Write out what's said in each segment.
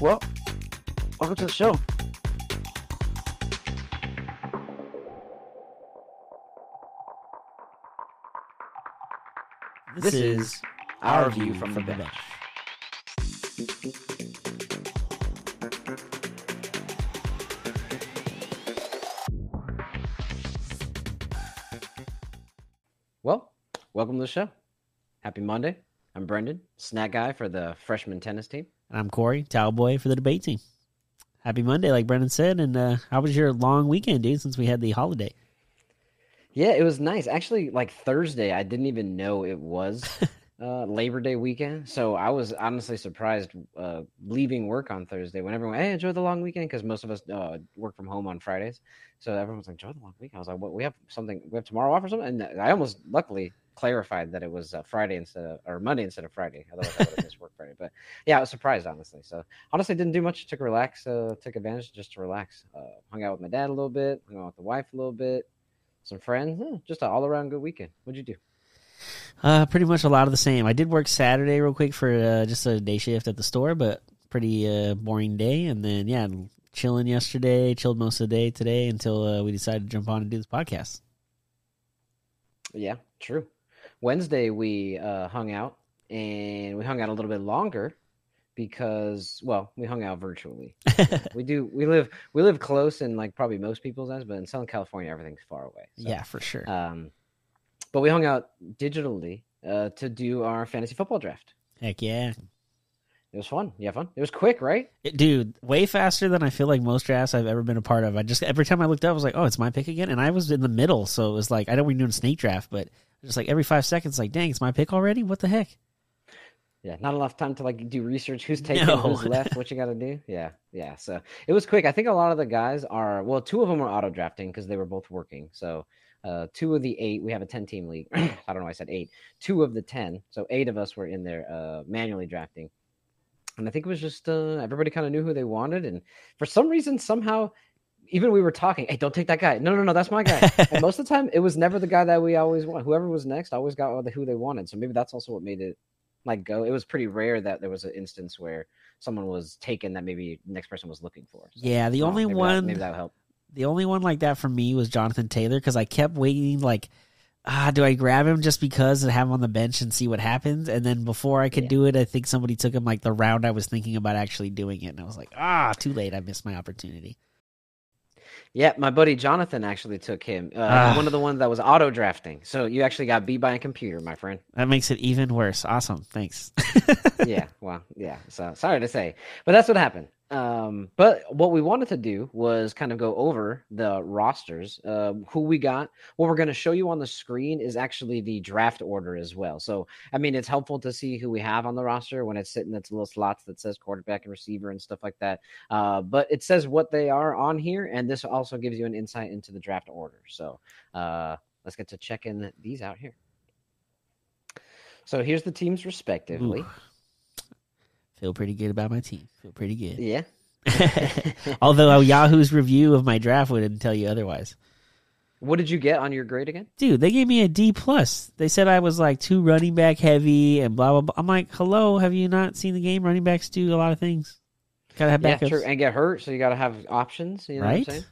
Well, welcome to the show. This, This is is our view from the bench. Well, welcome to the show. Happy Monday. I'm Brendan, snack guy for the freshman tennis team. I'm Corey, towel boy for the debate team. Happy Monday, like Brendan said. And uh, how was your long weekend, dude? Since we had the holiday. Yeah, it was nice. Actually, like Thursday, I didn't even know it was uh, Labor Day weekend. So I was honestly surprised uh, leaving work on Thursday when everyone, hey, enjoy the long weekend because most of us uh, work from home on Fridays. So everyone was like, enjoy the long weekend. I was like, what? We have something, we have tomorrow off or something? And I almost luckily clarified that it was uh, Friday instead of, or Monday instead of Friday. Otherwise, I would have missed work Friday. But yeah, I was surprised, honestly. So honestly, didn't do much. Took a relax, uh, took advantage just to relax. Uh, hung out with my dad a little bit, hung out with the wife a little bit some friends. just an all around good weekend. What'd you do? Uh, pretty much a lot of the same. I did work Saturday real quick for uh, just a day shift at the store, but pretty uh, boring day. And then yeah, chilling yesterday, chilled most of the day today until uh, we decided to jump on and do this podcast. Yeah, true. Wednesday we uh, hung out and we hung out a little bit longer because well we hung out virtually we do we live we live close in like probably most people's eyes but in southern california everything's far away so, yeah, for sure. um but we hung out digitally uh to do our fantasy football draft Heck yeah, it was fun yeah fun it was quick right It- dude, way faster than I feel like most drafts I've ever been a part of. I just every time I looked up, I was like, oh, it's my pick again, and I was in the middle, so it was like I know we're doing snake draft, but just like every five seconds, like, dang, it's my pick already. What the heck? Yeah, not enough time to like do research. Who's taking, No. who's left, what you got to do. Yeah, yeah. So it was quick. I think a lot of the guys are well. Two of them were auto drafting because they were both working. So uh, two of the eight, we have a ten team league. I don't know. why I said eight. Two of the ten, so eight of us were in there uh, manually drafting. And I think it was just uh, everybody kind of knew who they wanted, and for some reason, somehow, even we were talking. Hey, don't take that guy. No, no, no, that's my guy. and most of the time, it was never the guy that we always want. Whoever was next always got who they wanted. So maybe that's also what made it like go. It was pretty rare that there was an instance where someone was taken that maybe next person was looking for. So, Yeah, the know, only maybe that- one, maybe that would help. The only one like that for me was Jonathan Taylor because I kept waiting, like, ah, do I grab him just because and have him on the bench and see what happens? And then before I could Yeah. do it, I think somebody took him like the round I was thinking about actually doing it, and I was like, ah, too late. I missed my opportunity. Yeah, my buddy Jonathan actually took him. Uh, Ah. One of the ones that was auto drafting. So you actually got beat by a computer, my friend. That makes it even worse. Awesome, thanks. yeah, well, yeah. So sorry to say, but that's what happened. Um, but what we wanted to do was kind of go over the rosters, uh, who we got. What we're going to show you on the screen is actually the draft order as well. So, I mean, it's helpful to see who we have on the roster when it's sitting its little slots that says quarterback and receiver and stuff like that. Uh, but it says what they are on here, and this also gives you an insight into the draft order. So, uh, let's get to checking these out here. So here's the teams respectively. Ooh. Feel pretty good about my team. Feel pretty good. Yeah. Although Yahoo's review of my draft wouldn't tell you otherwise. What did you get on your grade again? Dude, they gave me a D plus. They said I was like too running back heavy and blah blah blah. I'm like, hello, have you not seen the game? Running backs do a lot of things. Gotta have Yeah, true. And get hurt, so you got to have options. You know what Right?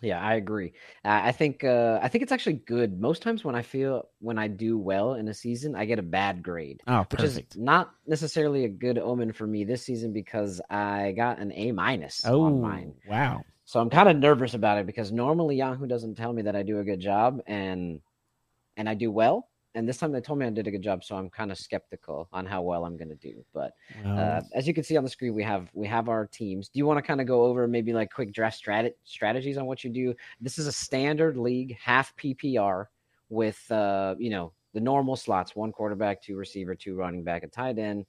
Yeah, I agree. I think uh, I think it's actually good. Most times when I feel when I do well in a season, I get a bad grade, oh, which is not necessarily a good omen for me this season because I got an A minus Oh, on mine. wow. So I'm kind of nervous about it because normally Yahoo doesn't tell me that I do a good job and and I do well. And this time they told me I did a good job, so I'm kind of skeptical on how well I'm going to do. But uh, as you can see on the screen, we have we have our teams. Do you want to kind of go over maybe like quick draft strat- strategies on what you do? This is a standard league, half PPR, with uh, you know the normal slots: one quarterback, two receiver, two running back, a tight end,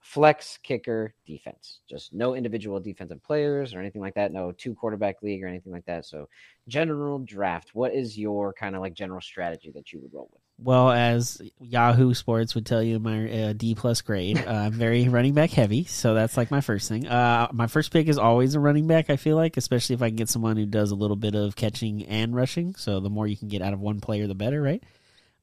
flex, kicker, defense. Just no individual defensive players or anything like that. No two quarterback league or anything like that. So general draft. What is your kind of like general strategy that you would roll with? Well, as Yahoo Sports would tell you, my uh, D plus grade. Uh, I'm very running back heavy, so that's like my first thing. Uh, my first pick is always a running back. I feel like, especially if I can get someone who does a little bit of catching and rushing. So the more you can get out of one player, the better, right?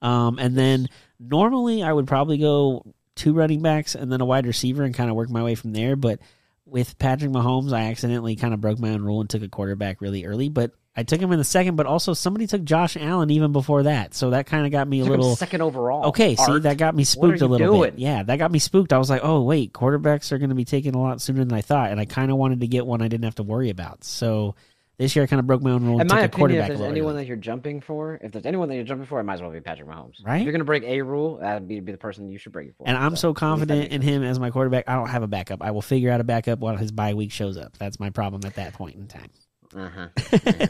Um, and then normally I would probably go two running backs and then a wide receiver and kind of work my way from there. But with Patrick Mahomes, I accidentally kind of broke my own rule and took a quarterback really early, but I took him in the second, but also somebody took Josh Allen even before that. So that kind of got me a little second overall. Okay, see, that got me spooked a little doing? bit. Yeah, that got me spooked. I was like, oh, wait, quarterbacks are going to be taken a lot sooner than I thought. And I kind of wanted to get one I didn't have to worry about. So this year I kind of broke my own rule In and my took a opinion, quarterback if there's anyone early. that you're jumping for, if there's anyone that you're jumping for, it might as well be Patrick Mahomes. Right? If you're gonna break a rule, that'd be, be the person you should break it for. And I'm so that confident in him as my quarterback. I don't have a backup. I will figure out a backup while his bye week shows up. That's my problem at that point in time. Uh-huh.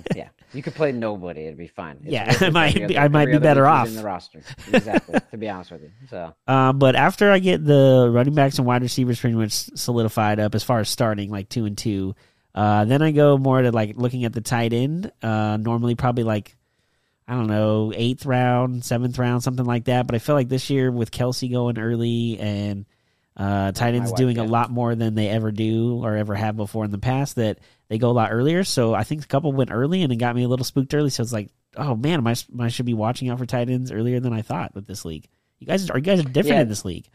Yeah, you could play nobody; it'd be fine. It's Yeah, I might every be- other- I might be better off. in the roster. Exactly. to be honest with you, so Uh, but after I get the running backs and wide receivers pretty much solidified up as far as starting like two and two, uh, then I go more to like looking at the tight end. Uh, normally probably like I don't know eighth round, seventh round, something like that. But I feel like this year with Kelce going early and uh, tight ends doing a lot more than they ever do or ever have before in the past, that they go a lot earlier. So I think a couple went early and it got me a little spooked early. So it's like, oh man, am I, I should be watching out for tight ends earlier than I thought with this league. You guys are you guys are different Yeah. in this league.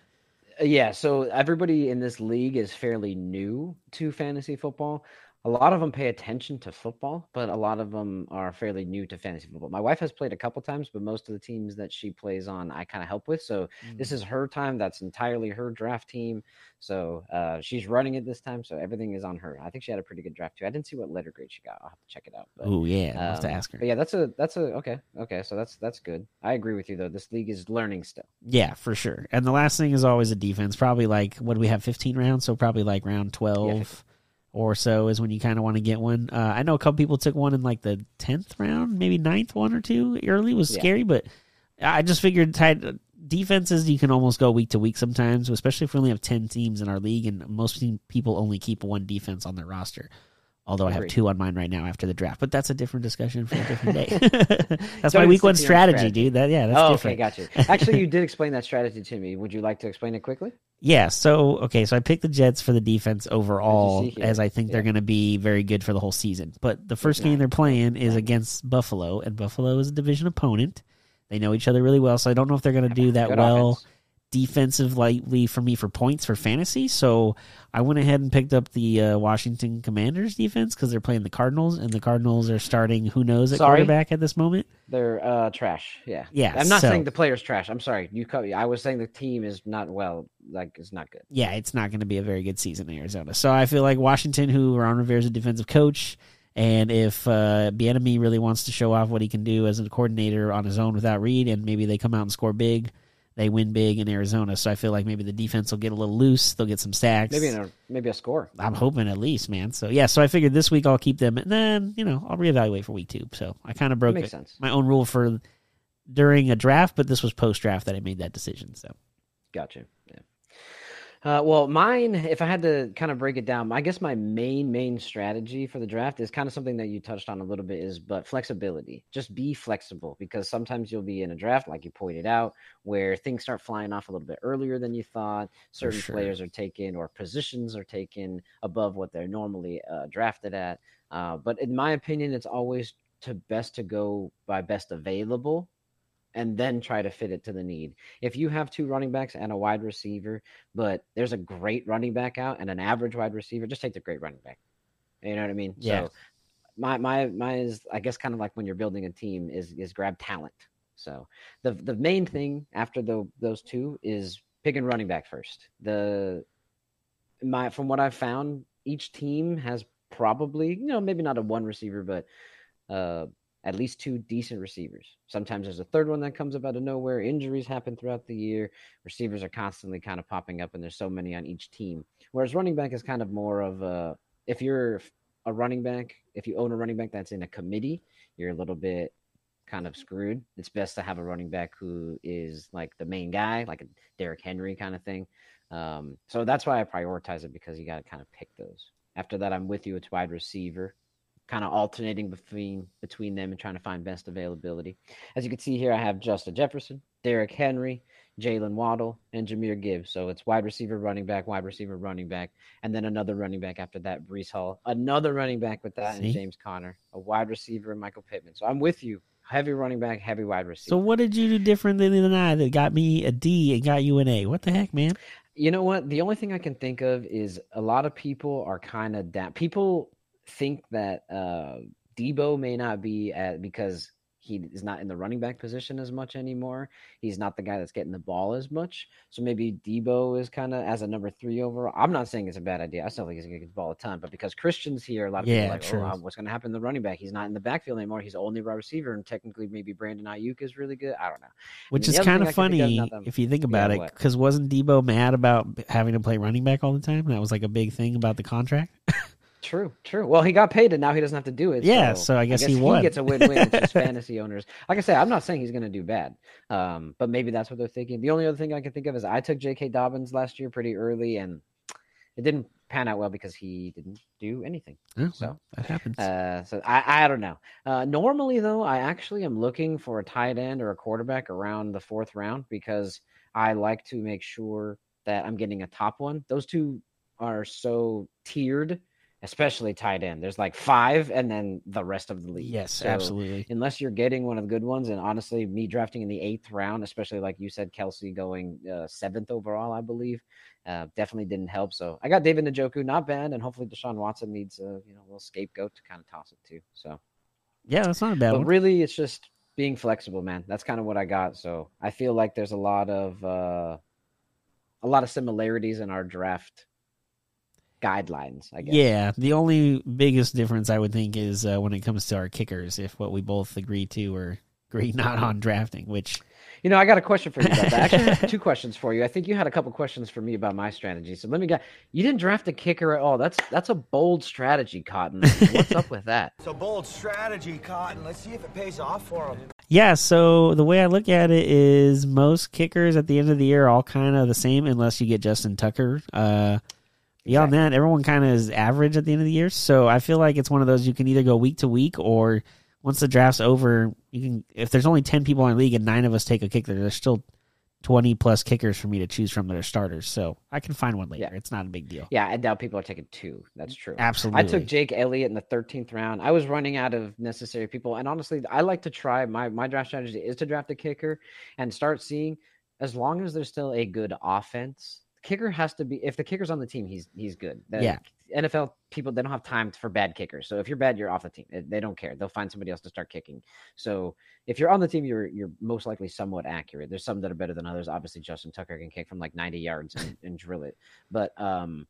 Yeah, so everybody in this league is fairly new to fantasy football. A lot of them pay attention to football, but a lot of them are fairly new to fantasy football. My wife has played a couple times, but most of the teams that she plays on, I kind of help with. So this is her time. That's entirely her draft team. So uh, she's running it this time. So everything is on her. I think she had a pretty good draft too. I didn't see what letter grade she got. I'll have to check it out. Oh yeah, I'll have to um, ask her. But yeah, that's a that's a okay okay. So that's that's good. I agree with you though. This league is learning still. Yeah, for sure. And the last thing is always a defense. Probably like what do we have? Fifteen rounds, so probably like round twelve 15. Or so is when you kind of want to get one. Uh, I know a couple people took one in like the tenth round, maybe ninth one or two. Early was Yeah. scary, but I just figured tight defenses you can almost go week to week sometimes, especially if we only have ten teams in our league, and most people only keep one defense on their roster. Although I have two on mine right now after the draft, but that's a different discussion for a different day. that's my week one stick to your strategy, strategy. dude. That yeah, that's oh, different. okay, got you. Actually, you did explain that strategy to me. Would you like to explain it quickly? Yeah, so okay, so I picked the Jets for the defense overall as I think they're going to be very good for the whole season. But the first game they're playing is against Buffalo, and Buffalo is a division opponent. They know each other really well, so I don't know if they're going to do that Good well offense. Defensively for me for points for fantasy. So I went ahead and picked up the uh, Washington Commanders defense because they're playing the Cardinals, and the Cardinals are starting who knows at Sorry? quarterback at this moment. They're uh, trash. Yeah. Yeah, I'm not so- saying the player's trash. I'm sorry. You cut. I was saying the team is not well. Like it's not good. yeah, it's not going to be a very good season in Arizona. So I feel like Washington, who Ron Rivera is a defensive coach, and if uh, Bieniemy really wants to show off what he can do as a coordinator on his own without Reid, and maybe they come out and score big, they win big in Arizona. So I feel like maybe the defense will get a little loose. They'll get some sacks. Maybe a maybe a score. I'm hoping at least, man. So yeah, so I figured this week I'll keep them, and then you know I'll reevaluate for week two. So I kind of broke it- my own rule for during a draft, but this was post draft that I made that decision. So Gotcha. Uh, well, mine, if I had to kind of break it down, I guess my main main strategy for the draft is kind of something that you touched on a little bit is but flexibility. Just be flexible because sometimes you'll be in a draft, like you pointed out, where things start flying off a little bit earlier than you thought. Certain sure. players are taken or positions are taken above what they're normally uh, drafted at. Uh, but in my opinion, it's always to best to go by best available and then try to fit it to the need. If you have two running backs and a wide receiver, but there's a great running back out and an average wide receiver, just take the great running back. You know what I mean? Yeah. So my my my is I guess kind of like when you're building a team is is grab talent. So the the main thing after the those two is picking running back first. The my from what I've found, each team has probably you know maybe not a one receiver, but uh, at least two decent receivers. Sometimes there's a third one that comes up out of nowhere. Injuries happen throughout the year. Receivers are constantly kind of popping up, and there's so many on each team. Whereas running back is kind of more of a if you're a running back, if you own a running back that's in a committee, you're a little bit kind of screwed. It's best to have a running back who is like the main guy, like a Derrick Henry kind of thing. Um, so that's why I prioritize it because you got to kind of pick those. After that, I'm with you. It's wide receiver, kind of alternating between between them and trying to find best availability. As you can see here, I have Justin Jefferson, Derrick Henry, Jaylen Waddle, and Jahmyr Gibbs. So it's wide receiver, running back, wide receiver, running back, and then another running back after that, Breece Hall, another running back with that, See? and James Conner, a wide receiver, and Michael Pittman. So I'm with you. Heavy running back, heavy wide receiver. so what did you do different than I that got me a D and got you an A? What the heck, man? You know what? The only thing I can think of is a lot of people are kind of down. People think that uh, Deebo may not be at because he is not in the running back position as much anymore. He's not the guy that's getting the ball as much. So maybe Deebo is kind of as a number three overall. I'm not saying it's a bad idea. I still think he's going to get the ball a ton, but because Christian's here, a lot of Yeah, people are like, oh, uh, what's going to happen to the running back? He's not in the backfield anymore. He's only a wide receiver, and technically maybe Brandon Aiyuk is really good. I don't know. Which is kind of funny if you think about Yeah, it, because wasn't Deebo mad about having to play running back all the time? That was like a big thing about the contract. True, true. Well, he got paid, and now he doesn't have to do it. Yeah, so I guess he won. He gets a win-win, which is fantasy owners. Like I said, I'm not saying he's going to do bad, um, but maybe that's what they're thinking. The only other thing I can think of is I took J.K. Dobbins last year pretty early, and it didn't pan out well because he didn't do anything. Oh, So, well, that happens. Uh, so I, I don't know. Uh, normally, though, I actually am looking for a tight end or a quarterback around the fourth round because I like to make sure that I'm getting a top one. Those two are so tiered, especially tight end. There's like five, and then the rest of the league. yes, So absolutely. Unless you're getting one of the good ones, and honestly, me drafting in the eighth round, especially like you said, Kelce going uh, seventh overall, I believe, uh, definitely didn't help. So I got David Njoku, not bad, and hopefully Deshaun Watson needs a you know a little scapegoat to kind of toss it to. So, Yeah, that's not a bad but one. really, it's just being flexible, man. That's kind of what I got. So I feel like there's a lot of uh, a lot of similarities in our draft guidelines. I guess. Yeah, the only biggest difference I would think is uh, when it comes to our kickers, if what we both agree to or agree not on drafting, which You know, I got a question for you about that. Actually, I have two questions for you. I think you had a couple questions for me about my strategy. So let me get. You didn't draft a kicker at all. That's that's a bold strategy, Cotton. What's up with that? So bold strategy, Cotton. Let's see if it pays off for him. Yeah, so the way I look at it is most kickers at the end of the year are all kind of the same unless you get Justin Tucker. Uh, beyond that, everyone kind of is average at the end of the year. So I feel like it's one of those you can either go week to week or once the draft's over, you can if there's only 10 people in the league and 9 of us take a kicker, there's still 20 plus kickers for me to choose from that are starters. So I can find one later. Yeah. It's not a big deal. Yeah, I doubt people are taking two. That's true. Absolutely. I took Jake Elliott in the 13th round. I was running out of necessary people, and honestly, I like to try. My my draft strategy is to draft a kicker and start seeing, as long as there's still a good offense. Kicker has to be. If the kicker's on the team, he's he's good. The Yeah. NFL people they don't have time for bad kickers. So if you're bad, you're off the team. They- don't care. They'll find somebody else to start kicking. So if you're on the team, you're you're most likely somewhat accurate. There's some that are better than others. Obviously, Justin Tucker can kick from like 90 yards and, and drill it. But um,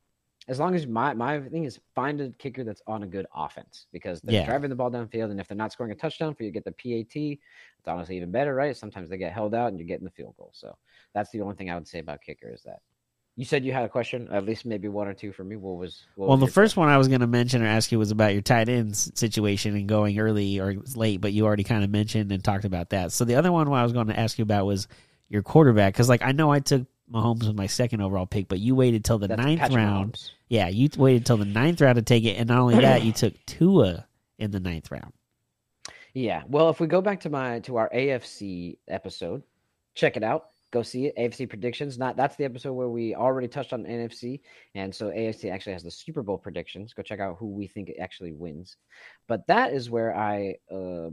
as long as my my thing is find a kicker that's on a good offense because they're Yeah. driving the ball downfield, and if they're not scoring a touchdown for you, get the PAT. It's honestly even better, right? Sometimes they get held out and you're getting the field goal. So that's the only thing I would say about kicker is that. You said you had a question, at least maybe one or two for me. What was what Well, was the first one I was going to mention or ask you was about your tight ends situation and going early or late, but you already kind of mentioned and talked about that. So the other one I was going to ask you about was your quarterback because, like, I know I took Mahomes with my second overall pick, but you waited till the That's ninth Patrick round. Mahomes. Yeah, you waited till the ninth round to take it, and not only that, you took Tua in the ninth round. Yeah. Well, if we go back to my to our AFC episode, check it out. Go see it. AFC predictions. Not that's the episode where we already touched on NFC, and so AFC actually has the Super Bowl predictions. Go check out who we think actually wins. But that is where I uh,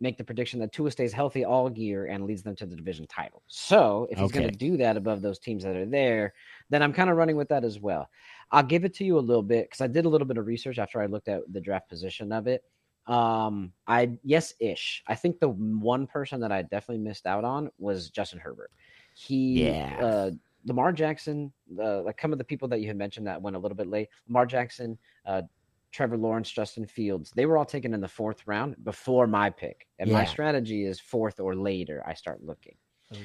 make the prediction that Tua stays healthy all year and leads them to the division title. So if he's going to do that above those teams that are there, then I'm kind of running with that as well. I'll give it to you a little bit because I did a little bit of research after I looked at the draft position of it. Um, I yes ish. I think the one person that I definitely missed out on was Justin Herbert. He Yeah. uh Lamar Jackson, uh, like some of the people that you had mentioned that went a little bit late. Lamar Jackson, uh, Trevor Lawrence, Justin Fields, they were all taken in the fourth round before my pick. And my strategy is fourth or later, I start looking.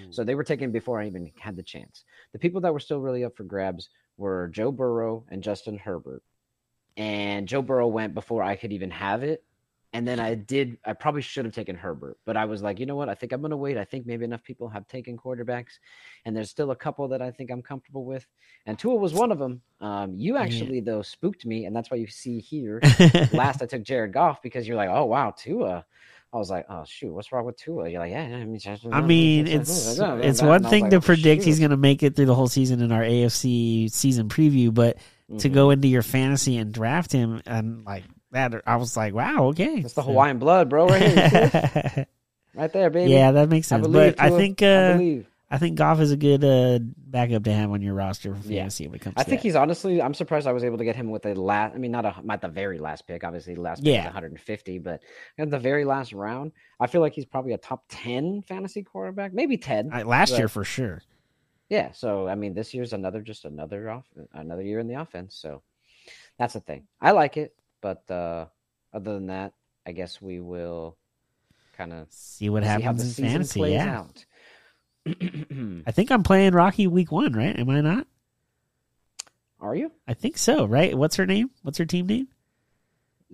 So they were taken before I even had the chance. The people that were still really up for grabs were Joe Burrow and Justin Herbert. And Joe Burrow went before I could even have it. And then I did, I probably should have taken Herbert, but I was like, you know what? I think I'm going to wait. I think maybe enough people have taken quarterbacks. And there's still a couple that I think I'm comfortable with. And Tua was one of them. Um, you actually, though, spooked me. And that's why you see here last I took Jared Goff because you're like, oh, wow, Tua. I was like, oh, shoot, what's wrong with Tua? You're like, yeah, I mean, I mean, it's it's one thing to predict he's going to make it through the whole season in our AFC season preview, but Mm-hmm. to go into your fantasy and draft him and like that, I was like, wow, okay, It's the Hawaiian blood, bro, right here. you see it? right there, baby. yeah, that makes I sense. believe. But I think I uh, believe. I think Goff is a good uh, backup to have on your roster for Yeah. fantasy when it comes. I think that. he's honestly. I'm surprised I was able to get him with the last. I mean, not a not the very last pick. Obviously, the last pick Yeah. was 150, but at the very last round, I feel like he's probably a top 10 fantasy quarterback, maybe 10. I- last but- year for sure. Yeah. So I mean, this year's another just another off another year in the offense. So that's the thing. I like it, but uh other than that, I guess we will kind of See what see happens the in fantasy. plays Yeah, out. I think I'm playing Rocky week one, right? Am I not? Are you I think so, right? What's her name? What's her team name?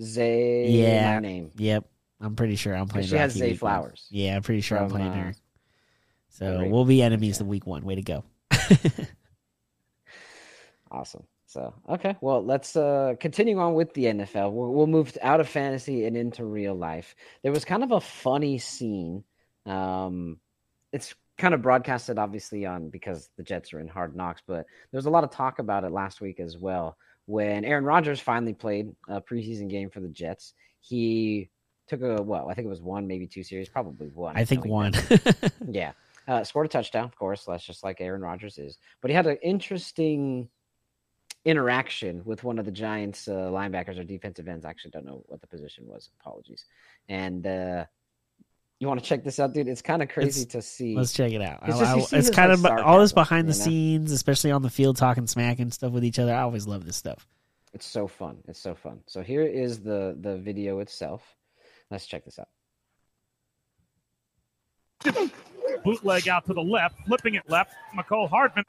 Zay? Yeah. name. Yep, I'm pretty sure I'm playing. She has Rocky Zay week one. Flowers. Yeah, I'm pretty sure I'm playing uh, her. So we'll be enemies Okay. the week one. Way to go. Awesome. So okay, well let's uh continue on with the NFL. We'll, we'll move out of fantasy and into real life. There was kind of a funny scene. Um, it's kind of broadcasted obviously on because the Jets are in Hard Knocks, but there was a lot of talk about it last week as well. When Aaron Rodgers finally played a preseason game for the Jets, he took a well, I think it was one, maybe two series, probably one. I think one. Yeah. Uh, scored a touchdown, of course. That's just like Aaron Rodgers is. But he had an interesting interaction with one of the Giants uh, linebackers or defensive ends. I actually don't know what the position was. Apologies. And uh, you want to check this out, dude? It's kind of crazy to see. Let's check it out. It's I- just- I- you it's his, kind like, of all this behind the you know? scenes, especially on the field, talking smack and stuff with each other. I always love this stuff. It's so fun. It's so fun. So here is the the video itself. Let's check this out. Bootleg out to the left, flipping it left. Mecole Hardman.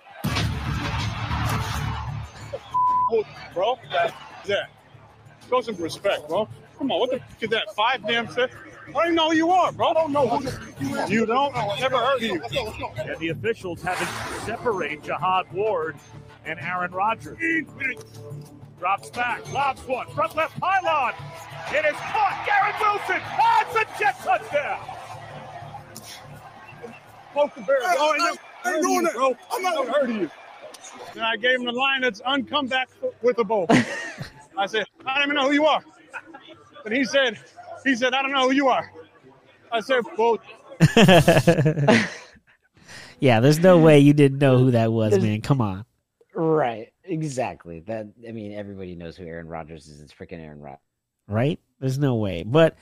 Bro. Yeah. Show some respect, bro. Come on, what the fuck is that? Five damn shit? I don't even know who you are, bro. I don't know who you are. You don't? I never heard of you. And the officials having to separate Jihad Ward and Aaron Rodgers. Drops back, lobs one, front left pylon. It is caught. Garrett Wilson. Oh, it's a jet touchdown. Poke the bear. Bro. I hey, never hey, heard of doing you, that. bro. I'm I And I gave him the line that's uncome back with a bow. I said, I don't even know who you are. But he said, he said, I don't know who you are. I said, well, yeah, there's no way you didn't know who that was, There's- man. Come on. Right. Exactly. That I mean, everybody knows who Aaron Rodgers is. It's freaking Aaron Rodgers. right? There's no way. But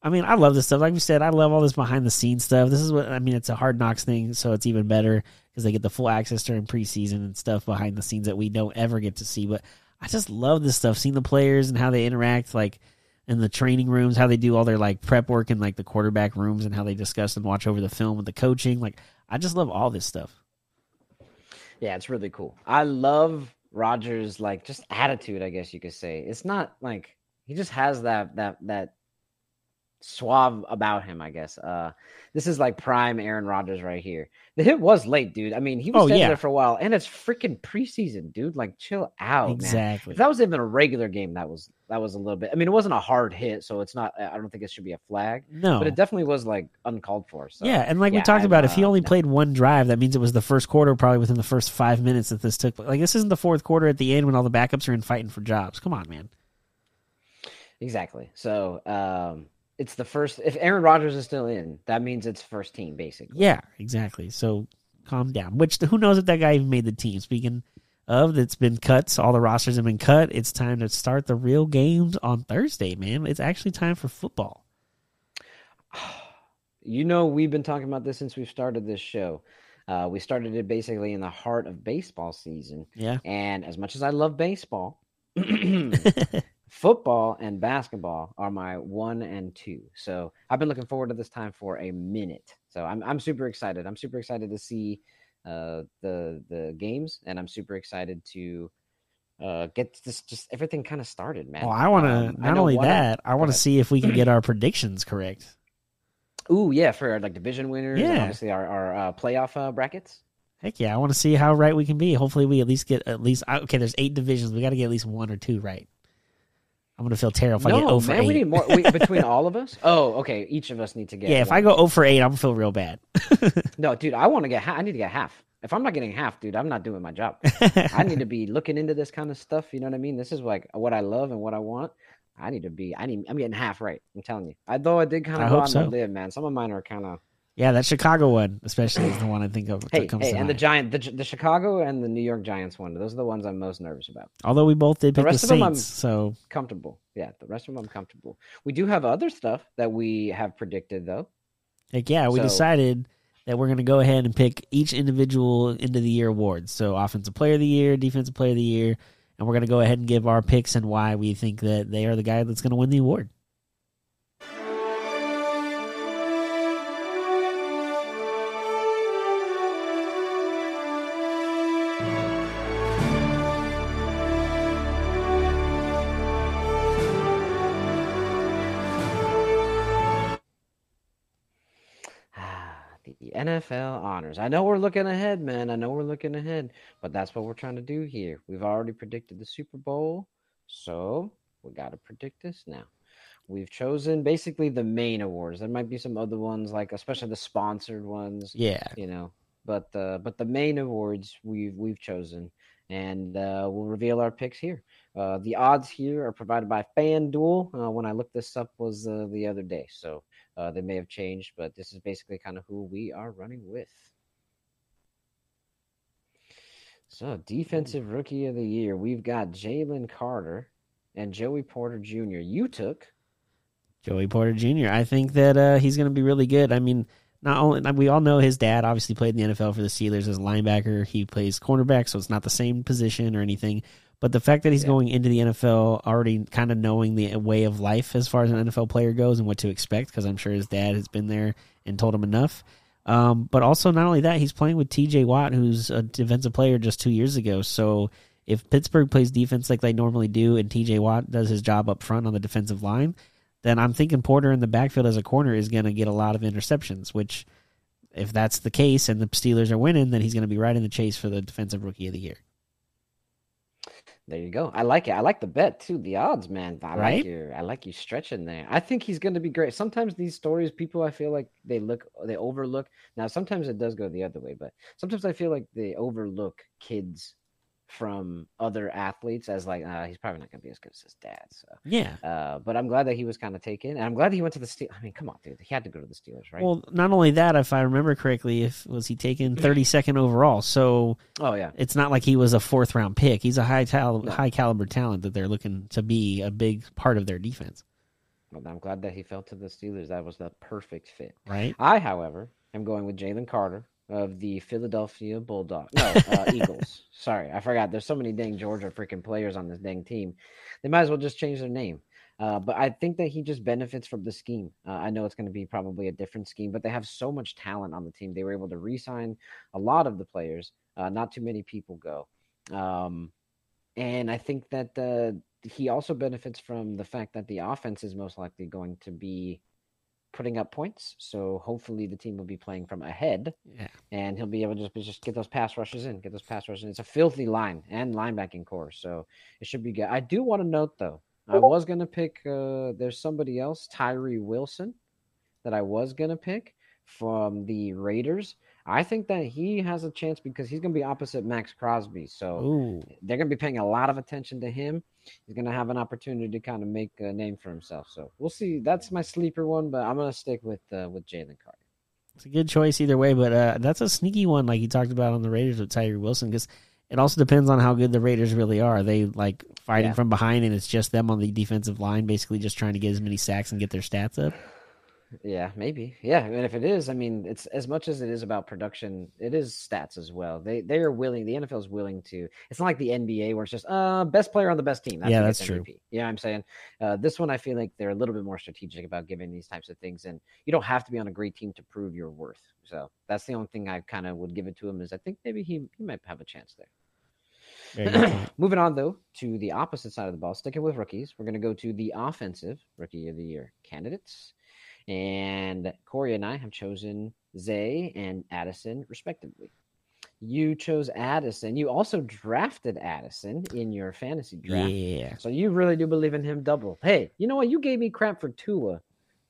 I mean, I love this stuff. Like we said, I love all this behind the scenes stuff. This is what I mean. It's a hard knocks thing, so it's even better because they get the full access during preseason and stuff behind the scenes that we don't ever get to see. But I just love this stuff, seeing the players and how they interact, like in the training rooms, how they do all their like prep work in like the quarterback rooms, and how they discuss and watch over the film with the coaching. Like, I just love all this stuff. Yeah, it's really cool. I love Rodgers' like just attitude, I guess you could say. It's not like he just has that that that suave about him, I guess. Uh this is like prime Aaron Rodgers right here. The hit was late, dude. I mean, he was Oh, standing yeah. there for a while, and it's freaking preseason, dude. Like, chill out, man. exactly. If that was even a regular game, that was that was a little bit. I mean, it wasn't a hard hit, so it's not. I don't think it should be a flag, no, but it definitely was like uncalled for. So yeah, and like we talked I'm, about, if he uh, only no. played one drive, that means it was the first quarter, probably within the first five minutes that this took. Like this isn't the fourth quarter at the end when all the backups are in fighting for jobs. Come on, man. Exactly. So um, it's the first. If Aaron Rodgers is still in, that means it's first team, basically. Yeah, exactly. So calm down. Which who knows if that guy even made the team? Speaking of, that's been cut. So all the rosters have been cut. It's time to start the real games on Thursday, man. It's actually time for football. You know, we've been talking about this since we've started this show. Uh, we started it basically in the heart of baseball season, Yeah. and as much as I love baseball, football and basketball are my one and two. So I've been looking forward to this time for a minute. So I'm I'm super excited. I'm super excited to see uh, the the games, and I'm super excited to uh, get this just everything kind of started, man. well, I want to Um, not only that, I want to see if we can get our predictions correct. Ooh, yeah, for our, like division winners, and Yeah. obviously our our uh, playoff uh, brackets. Heck yeah, I want to see how right we can be. Hopefully, we at least get at least okay. There's eight divisions. We got to get at least one or two right. I'm gonna feel terrible if I get no, 0 for man, 8. we need more we, between all of us. Oh, okay, each of us need to get. yeah, if I go 0 for 8, I'm gonna feel real bad. no, dude, I want to get. Ha- I need to get half. If I'm not getting half, dude, I'm not doing my job. I need to be looking into this kind of stuff. You know what I mean? This is like what I love and what I want. I need to be. I need. I'm getting half right. I'm telling you. I though I did kind of go on so. the lid, man. Some of mine are kind of. Yeah, that Chicago one, especially, is the one I think of. that Hey, comes hey, to and the. Giant, the, the Chicago and the New York Giants one. Those are the ones I'm most nervous about. Although we both did The pick the, rest of them I'm- Saints, so Comfortable, yeah. The rest of them I'm comfortable. We do have other stuff that we have predicted though. Like, yeah, we So- decided that we're going to go ahead and pick each individual end of the year awards. So, offensive player of the year, defensive player of the year, and we're going to go ahead and give our picks and why we think that they are the guy that's going to win the award. NFL honors. I know we're looking ahead, man. I know we're looking ahead, but that's what we're trying to do here. We've already predicted the Super Bowl, so we got to predict this now. We've chosen basically the main awards. There might be some other ones, like especially the sponsored ones. Yeah. you know but uh but the main awards we've we've chosen and uh we'll reveal our picks here uh the odds here are provided by fanduel uh, when i looked this up was uh, the other day so uh they may have changed but this is basically kind of who we are running with so defensive rookie of the year we've got jalen carter and joey porter jr you took Joey Porter Jr. I think that uh, he's going to be really good. I mean, not only we all know his dad obviously played in the NFL for the Steelers as a linebacker. He plays cornerback, so it's not the same position or anything. But the fact that he's Yeah. going into the NFL already kind of knowing the way of life as far as an NFL player goes and what to expect, because I'm sure his dad has been there and told him enough. Um, but also, not only that, he's playing with TJ Watt, who's a defensive player just two years ago. So if Pittsburgh plays defense like they normally do and TJ Watt does his job up front on the defensive line, then I'm thinking Porter in the backfield as a corner is going to get a lot of interceptions, which, if that's the case and the Steelers are winning, then he's going to be right in the chase for the defensive rookie of the year. There you go. I like it. I like the bet too. The odds, man. I Right? like your. I like you stretching there. I think he's going to be great. Sometimes these stories, people, I feel like they look, they overlook. Now, sometimes it does go the other way, but sometimes I feel like they overlook kids from other athletes as like, uh, he's probably not going to be as good as his dad. So, Yeah. uh, but I'm glad that he was kind of taken, and I'm glad that he went to the Steel. I mean, come on, dude. He had to go to the Steelers, right? Well, not only that, if I remember correctly, if was he taken 32nd overall, so oh yeah. it's not like he was a fourth round pick. He's a high tal- No. high caliber talent that they're looking to be a big part of their defense, Well, I'm glad that he fell to the Steelers. That was the perfect fit. right? I, however, am going with Jalen Carter of the Philadelphia Bulldogs. No, uh, Eagles. Sorry, I forgot. There's so many dang Georgia freaking players on this dang team. They might as well just change their name. Uh, but I think that he just benefits from the scheme. Uh, I know it's going to be probably a different scheme, but they have so much talent on the team. They were able to re-sign a lot of the players. Uh, not too many people go, um, and I think that uh, he also benefits from the fact that the offense is most likely going to be putting up points. So hopefully the team will be playing from ahead, Yeah. and he'll be able to just just get those pass rushes in, get those pass rushes. in. It's a filthy line and linebacking core, so it should be good. I do want to note though, I was gonna pick. Uh, there's somebody else, Tyree Wilson, that I was gonna pick from the Raiders. I think that he has a chance because he's gonna be opposite Maxx Crosby, so Ooh. they're going to be paying a lot of attention to him. He's going to have an opportunity to kind of make a name for himself. So we'll see. That's my sleeper one, but I'm going to stick with uh, with Jalen Carter. It's a good choice either way, but uh, that's a sneaky one, like you talked about on the Raiders with Tyree Wilson, because it also depends on how good the Raiders really are. Are they like fighting Yeah. from behind, and it's just them on the defensive line, basically just trying to get as many sacks and get their stats up. Yeah, maybe. Yeah, I and if it is, I mean, it's as much as it is about production, it is stats as well. They they are willing. The NFL is willing to. It's not like the NBA where it's just uh best player on the best team. Yeah, that's true. Yeah, I'm saying uh, this one. I feel like they're a little bit more strategic about giving these types of things, and you don't have to be on a great team to prove your worth. So that's the only thing I kind of would give it to him is I think maybe he he might have a chance there. Very good point. Moving on though to the opposite side of the ball, sticking with rookies, we're going to go to the offensive rookie of the year candidates. And Corey and I have chosen Zay and Addison, respectively. You chose Addison. You also drafted Addison in your fantasy draft. yeah. So you really do believe in him double. Hey, you know what? You gave me crap for Tua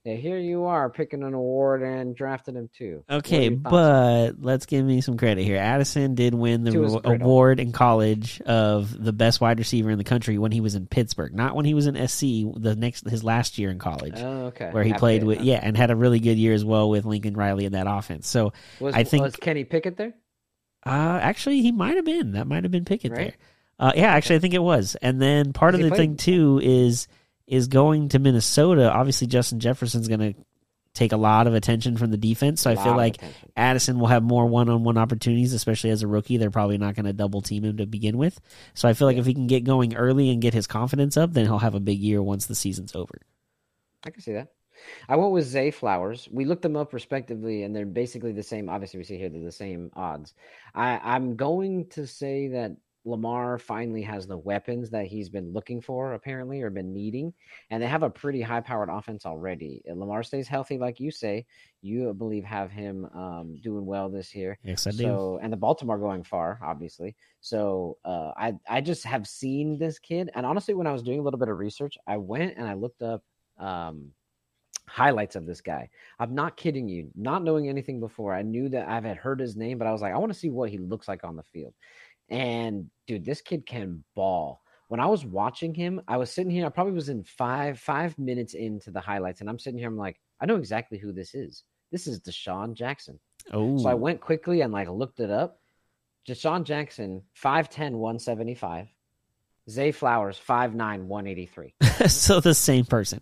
Yeah, here you are picking an award and drafted him too. Okay, but let's give me some credit here. Addison did win the To his ro- credit. award in college of the best wide receiver in the country when he was in Pittsburgh, not when he was in SC. The next his last year in college, Oh, okay. where he Half played with yeah, and had a really good year as well with Lincoln Riley in that offense. So Was, I think- was Kenny Pickett there? uh, actually, he might have been that might have been Pickett Right? there. Uh, yeah, actually, I think it was. And then part of He the thing too is is going to Minnesota. Obviously, Justin Jefferson's going to take a lot of attention from the defense. So I feel like attention. Addison will have more one-on-one opportunities, especially as a rookie. They're probably not going to double team him to begin with. So I feel like if he can get going early and get his confidence up, then he'll have a big year once the season's over. I can see that. I went with Zay Flowers. We looked them up respectively, and they're basically the same. Obviously, we see here they're the same odds. I, I'm going to say that Lamar finally has the weapons that he's been looking for, apparently, or been needing, and they have a pretty high-powered offense already. If Lamar stays healthy, like you say. You believe have him um, doing well this year. Yes, I do. So and the Baltimore going far, obviously. So uh, I I just have seen this kid, and honestly, when I was doing a little bit of research, I went and I looked up um, highlights of this guy. I'm not kidding you. Not knowing anything before, I knew that I've had heard his name, but I was like, I want to see what he looks like on the field. And dude, this kid can ball. When I was watching him, I was sitting here. I probably was in five five minutes into the highlights, and I'm sitting here. I'm like, I know exactly who this is. This is DeSean Jackson. oh, So I went quickly and like looked it up. DeSean Jackson, 5'10, 175. Zay Flowers, 5'9, 183. so the same person.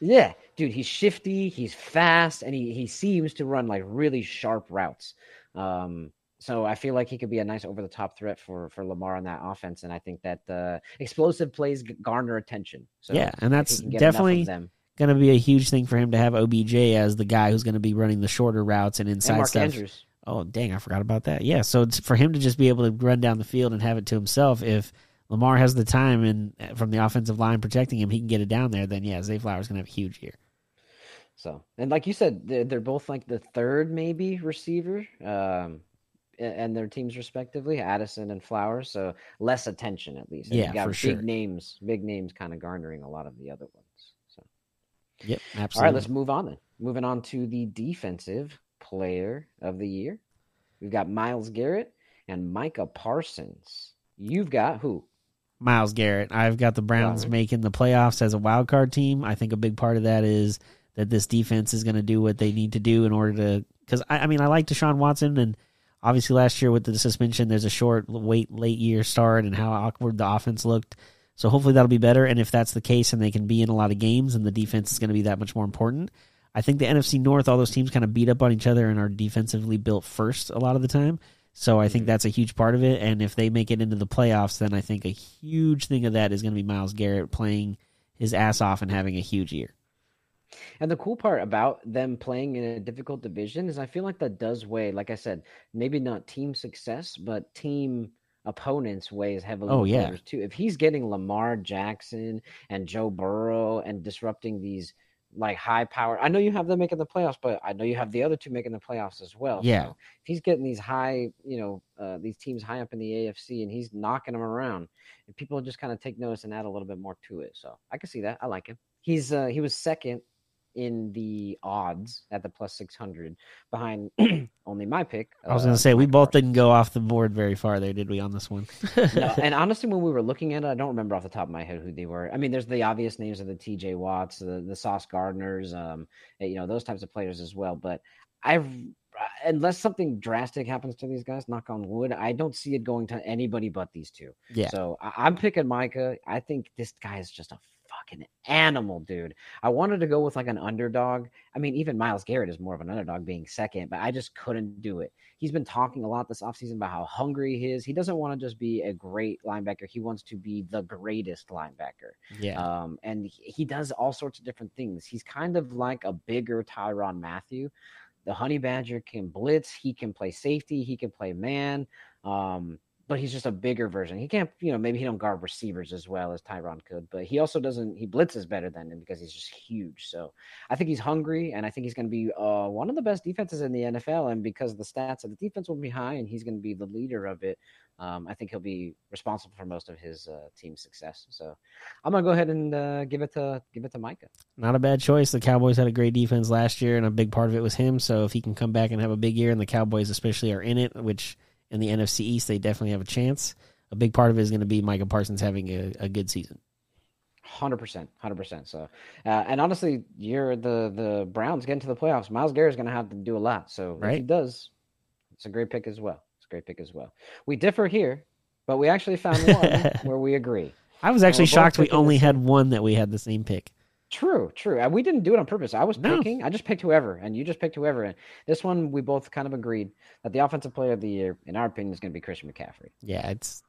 Yeah, dude, he's shifty, he's fast, and he, he seems to run like really sharp routes. Um, so I feel like he could be a nice over the top threat for for Lamar on that offense, and I think that uh, explosive plays garner attention. So yeah, and that's can get enough of definitely going to be a huge thing for him to have OBJ as the guy who's going to be running the shorter routes and And inside Mark stuff. Andrews. Oh, dang, I forgot about that. Yeah, so it's for him to just be able to run down the field and have it to himself, if Lamar has the time and uh, from the offensive line protecting him, he can get it down there, then yeah, Zay Flowers going to have a huge year. So, and like you said, they're, they're both like the third maybe receiver, um, and their teams respectively, Addison and Flowers. So less attention at least. And you Yeah, got for big sure. names, big names, kind of garnering a lot of the other ones. So, Yep, all absolutely. right, let's move on then. Moving on to the defensive player of the year. We've got Myles Garrett and Micah Parsons. You've got who? Myles Garrett. I've got the Browns Right. making the playoffs as a wild card team. I think a big part of that is that this defense is going to do what they need to do in order to. Because I, I mean, I like Deshaun Watson, and obviously last year with the suspension, there's a short, wait, late year start, and how awkward the offense looked. So hopefully that'll be better. And if that's the case, and they can be in a lot of games, and the defense is going to be that much more important. I think the NFC North, all those teams kind of beat up on each other and are defensively built first a lot of the time. So I think mm-hmm. that's a huge part of it. And if they make it into the playoffs, then I think a huge thing of that is going to be Myles Garrett playing his ass off and having a huge year. And the cool part about them playing in a difficult division is I feel like that does weigh, like I said, maybe not team success, but team opponents weighs heavily. Oh, yeah. too. If he's getting Lamar Jackson and Joe Burrow and disrupting these like high power, I know you have them making the playoffs, but I know you have the other two making the playoffs as well. Yeah. So if he's getting these high, you know, uh, these teams high up in the AFC and he's knocking them around, and people just kind of take notice and add a little bit more to it. So I can see that. I like him. He's uh, he was second in the odds at the plus 600 behind only my pick. I was uh, going to say, we both didn't go off the board very far there, did we, on this one? no, and honestly, when we were looking at it, I don't remember off the top of my head who they were. I mean, there's the obvious names of the T.J. Watts, the the Sauce Gardners, um, you know, those types of players as well. But I've unless something drastic happens to these guys, knock on wood, I don't see it going to anybody but these two. yeah. So I, I'm picking Micah. I think this guy is just a fucking animal, dude. I wanted to go with like an underdog. I mean, even Myles Garrett is more of an underdog being second, but I just couldn't do it. He's been talking a lot this offseason about how hungry he is. He doesn't want to just be a great linebacker. He wants to be the greatest linebacker. Yeah. Um, and he, he does all sorts of different things. He's kind of like a bigger Tyrann Mathieu. The Honey Badger can blitz. He can play safety. He can play man. Um, but he's just a bigger version. He can't, you know, maybe he don't guard receivers as well as Tyrann could, but he also doesn't. He blitzes better than him because he's just huge. So I think he's hungry, and I think he's going to be uh, one of the best defenses in the NFL. And because the stats of the defense will be high, and he's going to be the leader of it, um, I think he'll be responsible for most of his uh, team's success. So I'm gonna go ahead and uh, give it to give it to Micah. Not a bad choice. The Cowboys had a great defense last year, and a big part of it was him. So if he can come back and have a big year, and the Cowboys especially are in it, which in the NFC East they definitely have a chance. A big part of it is going to be Micah Parsons having a, a good season. Hundred percent, hundred percent. So, uh, and honestly, you're the the Browns getting to the playoffs. Myles Garrett is going to have to do a lot. So, if he does, it's a great pick as well. It's a great pick as well. We differ here, but we actually found one where we agree. I was actually shocked we only had one that we had the same pick. True, true. And we didn't do it on purpose. I was No. picking. I just picked whoever, and you just picked whoever. And this one, we both kind of agreed that the offensive player of the year, in our opinion, is going to be Christian McCaffrey. Yeah, it's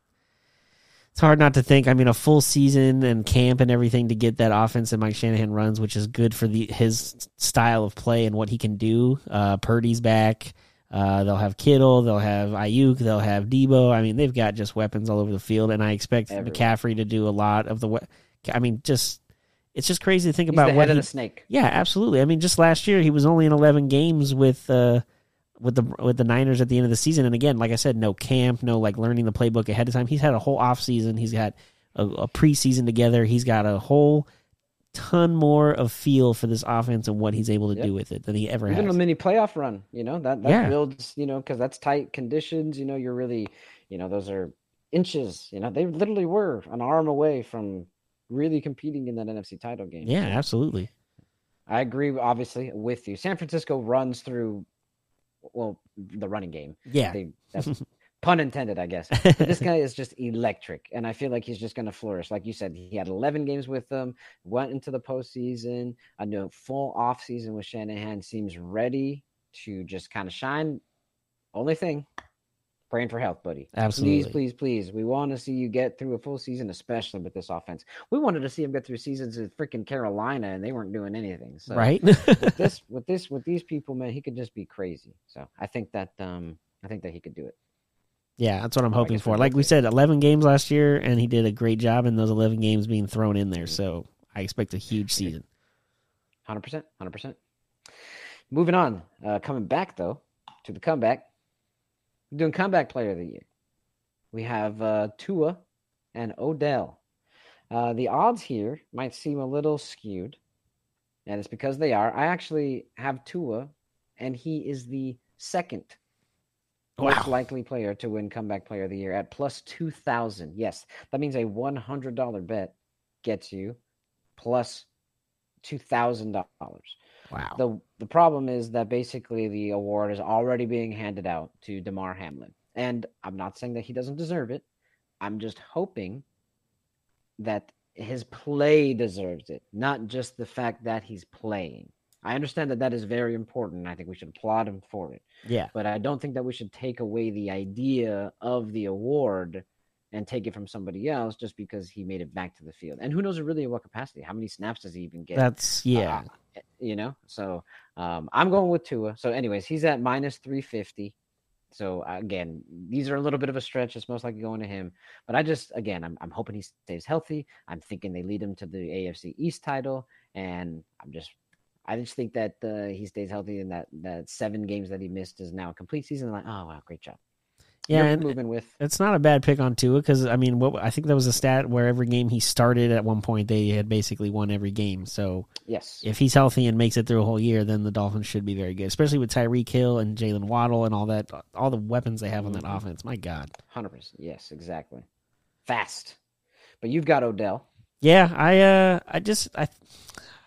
it's hard not to think. I mean, a full season and camp and everything to get that offense that Mike Shanahan runs, which is good for the his style of play and what he can do. Uh, Purdy's back. Uh, they'll have Kittle. They'll have Aiyuk. They'll have Deebo. I mean, they've got just weapons all over the field, and I expect Everywhere. McCaffrey to do a lot of the. We- I mean, just it's just crazy to think He's about the what head of he the snake. yeah, absolutely. I mean, just last year he was only in 11 games with uh with the with the Niners at the end of the season, and again, like I said, no camp, no like learning the playbook ahead of time. He's had a whole off season. He's got a, a preseason together. He's got a whole ton more of feel for this offense and what he's able to Yep. do with it than he ever had. Even a mini playoff run, you know that that Yeah. builds, you know, because that's tight conditions. You know, you're really, you know, those are inches. You know, they literally were an arm away from really competing in that NFC title game. Yeah, So absolutely. I agree, obviously, with you. San Francisco runs through, well, the running game. Yeah, They, that's pun intended, I guess. But this guy is just electric, and I feel like he's just going to flourish. Like you said, he had 11 games with them, went into the postseason. I know full off season with Shanahan seems ready to just kind of shine. Only thing, praying for health, buddy. Absolutely. Please, please, please. We want to see you get through a full season, especially with this offense. We wanted to see him get through seasons with freaking Carolina, and they weren't doing anything. So right. with this, with this, with these people, man, he could just be crazy. So I think that, um, I think that he could do it. yeah, that's what I'm hoping for. Like we said, 11 games last year, and he did a great job in those 11 games being thrown in there. So I expect a huge season. Hundred percent, hundred percent. Moving on, uh, coming back though to the comeback, We're doing comeback player of the year. We have uh, Tua and Odell. Uh, the odds here might seem a little skewed, and it's because they are. I actually have Tua, and he is the second most likely player to win comeback player of the year at plus two thousand. Yes, that means a one hundred dollar bet gets you plus plus two thousand dollars. Wow. The the problem is that basically the award is already being handed out to Damar Hamlin. And I'm not saying that he doesn't deserve it. I'm just hoping that his play deserves it, not just the fact that he's playing. I understand that that is very important. I think we should applaud him for it. yeah. But I don't think that we should take away the idea of the award and take it from somebody else just because he made it back to the field. And who knows it really in what capacity? How many snaps does he even get? That's yeah. Uh, you know, so um, I'm going with Tua. So, anyways, he's at minus 350. So again, these are a little bit of a stretch. It's most likely going to him, but I just again, I'm I'm hoping he stays healthy. I'm thinking they lead him to the AFC East title, and I'm just I just think that uh, he stays healthy and that that seven games that he missed is now a complete season. Like, oh wow, great job. Yeah, You're and- moving with It's not a bad pick on Tua because I mean, what I think that was a stat where every game he started at one point they had basically won every game. So yes, if he's healthy and makes it through a whole year, then the Dolphins should be very good, especially with Tyreek Hill and Jaylen Waddle and all that, all the weapons they have on that Mhm. offense. My God. hundred percent. Yes, exactly. Fast, but you've got Odell. Yeah, I uh I just I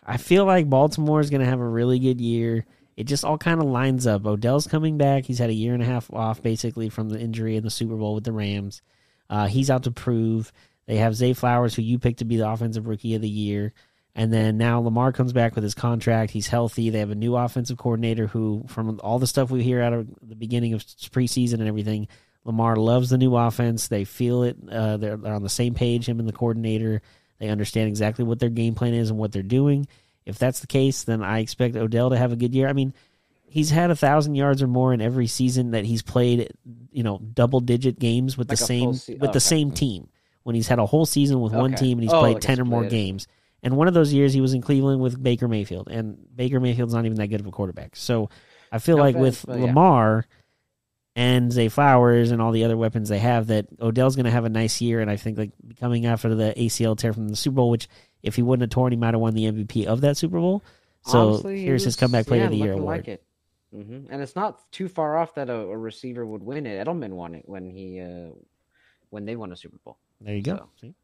I feel like Baltimore is going to have a really good year. It just all kind of lines up. Odell's coming back. He's had a year and a half off basically from the injury in the Super Bowl with the Rams. Uh, he's out to prove. They have Zay Flowers, who you picked to be the offensive rookie of the year. And then now Lamar comes back with his contract. He's healthy. They have a new offensive coordinator who, from all the stuff we hear out of the beginning of preseason and everything, Lamar loves the new offense. They feel it. Uh, they're, they're on the same page, him and the coordinator. They understand exactly what their game plan is and what they're doing. If that's the case, then I expect Odell to have a good year. I mean, he's had a thousand yards or more in every season that he's played. You know, double digit games with Like the same se- with oh, the same team. When he's had a whole season with one team and he's Oh, played like a ten or more games. And one of those years he was in Cleveland with Baker Mayfield, and Baker Mayfield's not even that good of a quarterback. So I feel No like offense, with but yeah. Lamar and Zay Flowers and all the other weapons they have, that Odell's going to have a nice year. And I think like coming after the ACL tear from the Super Bowl, which if he wouldn't have torn, he might have won the MVP of that Super Bowl. So Honestly, he here's his comeback player yeah, of the year award. Like it. hmm And it's not too far off that a, a receiver would win it. Edelman won it when he uh, when they won a Super Bowl. There you go. So.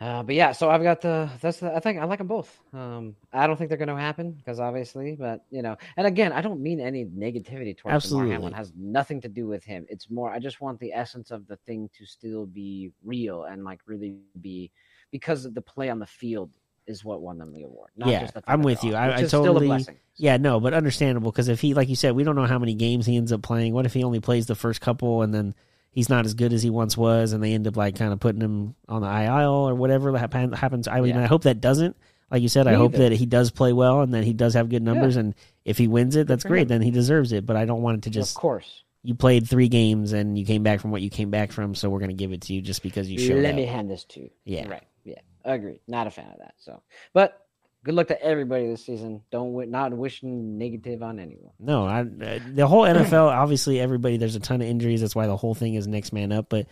Uh, but yeah, so I've got the that's the, I think I like them both. Um, I don't think they're going to happen because obviously, but you know, and again, I don't mean any negativity towards Absolutely. Damar Hamlin. It has nothing to do with him. It's more I just want the essence of the thing to still be real and like really be because of the play on the field is what won them the award. Not Yeah, just the I'm with you. I- I is still a totally-. Yeah, no, but understandable because if he, like you said, we don't know how many games he ends up playing. What if he only plays the first couple and then he's not as good as he once was, and they end up like kind of putting him on the IL or whatever hap- happens? I mean, Yeah. I hope that doesn't. Like you said, I hope either. that he does play well and that he does have good numbers. And if he wins it, that's great. him. Then he deserves it. But I don't want it to just. of course. you played three games and you came back from what you came back from, so we're going to give it to you just because you showed Let up. me hand this to you. Yeah. Right. Yeah. Agreed. Not a fan of that. So, but good luck to everybody this season. Don't wi- not wishing negative on anyone. No, I, uh, the whole NFL, obviously, everybody, there's a ton of injuries. That's why the whole thing is next man up. But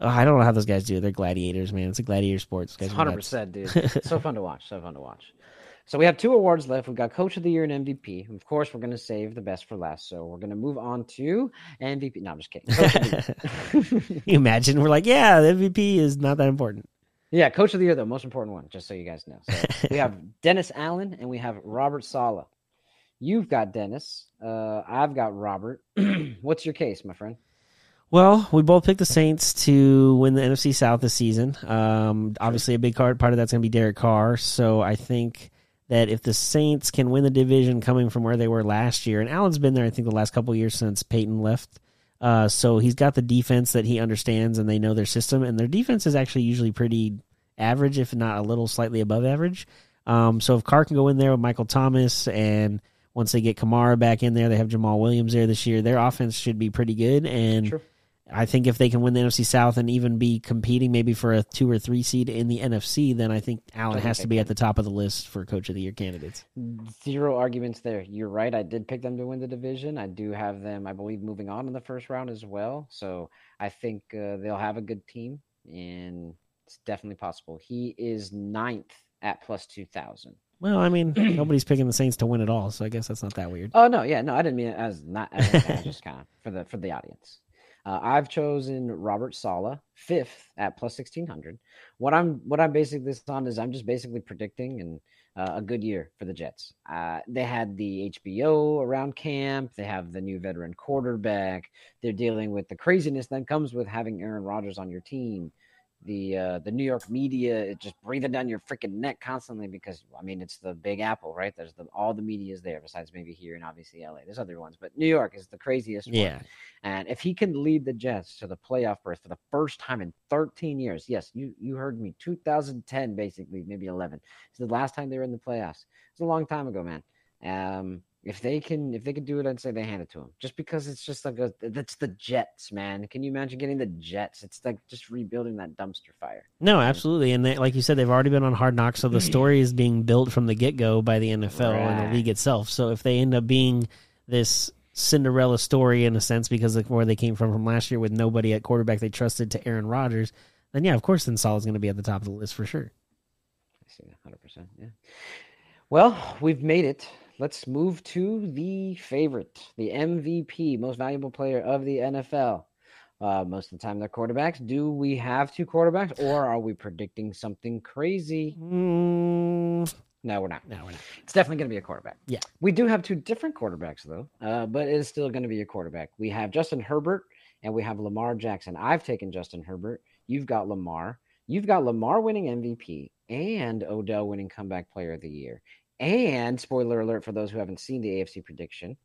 uh, I don't know how those guys do it. They're gladiators, man. It's a gladiator sport. Those guys are Hundred percent, dude. so fun to watch. So fun to watch. So we have two awards left. We've got Coach of the Year and MVP. Of course, we're going to save the best for last. So we're going to move on to MVP. No, I'm just kidding. Coach of the Year. you imagine we're like, yeah, the MVP is not that important. Yeah, Coach of the Year, though, most important one, just so you guys know. So we have Dennis Allen and we have Robert Saleh. You've got Dennis. Uh, I've got Robert. What's your case, my friend? Well, we both picked the Saints to win the NFC South this season. Um, obviously, a big part part of that's going to be Derek Carr. So I think that if the Saints can win the division, coming from where they were last year, and Allen's been there, I think the last couple of years since Peyton left. Uh, so he's got the defense that he understands, and they know their system, and their defense is actually usually pretty average, if not a little slightly above average. Um, so if Carr can go in there with Michael Thomas, and once they get Kamara back in there, they have Jamaal Williams there this year. Their offense should be pretty good, and True. I think if they can win the NFC South and even be competing maybe for a two or three seed in the NFC, then I think Allen has to be at the top of the list for Coach of the Year candidates. Zero arguments there. You're right. I did pick them to win the division. I do have them, I believe, moving on in the first round as well. So I think uh, they'll have a good team, and it's definitely possible. He is ninth at plus 2,000. Well, I mean, nobody's picking the Saints to win at all, so I guess that's not that weird. Oh, no. Yeah. No, I didn't mean it as not as just kind of for the, for the audience. Uh, I've chosen Robert Saleh fifth at plus sixteen hundred. What I'm what I'm basing this on is I'm just basically predicting and uh, a good year for the Jets. Uh, they had the HBO around camp. They have the new veteran quarterback. They're dealing with the craziness that comes with having Aaron Rodgers on your team. The uh, the New York media just breathing down your freaking neck constantly because I mean it's the Big Apple, right? There's the all the media is there besides maybe here and obviously LA. There's other ones, but New York is the craziest. one. Yeah, And if he can lead the Jets to the playoff berth for the first time in 13 years, yes, you you heard me, 2010 basically, maybe 11. It's the last time they were in the playoffs. It's a long time ago, man. Um, if they can if they can do it, I'd say they hand it to him. Just because it's just like a that's the Jets, man. Can you imagine getting the Jets? It's like just rebuilding that dumpster fire. no, absolutely, and they, like you said, they've already been on Hard Knocks, so the story is being built from the get go by the NFL and the league itself. So if they end up being this Cinderella story in a sense because of where they came from from last year with nobody at quarterback they trusted to Aaron Rodgers, then yeah, of course, then Saleh's going to be at the top of the list for sure. I see 100%. Yeah. Well, we've made it. Let's move to the favorite, the MVP, most valuable player of the NFL. Uh, most of the time, they're quarterbacks. Do we have two quarterbacks, or are we predicting something crazy? Mm, No, we're not. no, we're not. It's definitely going to be a quarterback. Yeah. We do have two different quarterbacks, though, uh, but it is still going to be a quarterback. We have Justin Herbert and we have Lamar Jackson. I've taken Justin Herbert. You've got Lamar. You've got Lamar winning MVP and Odell winning comeback player of the year. And spoiler alert for those who haven't seen the AFC prediction,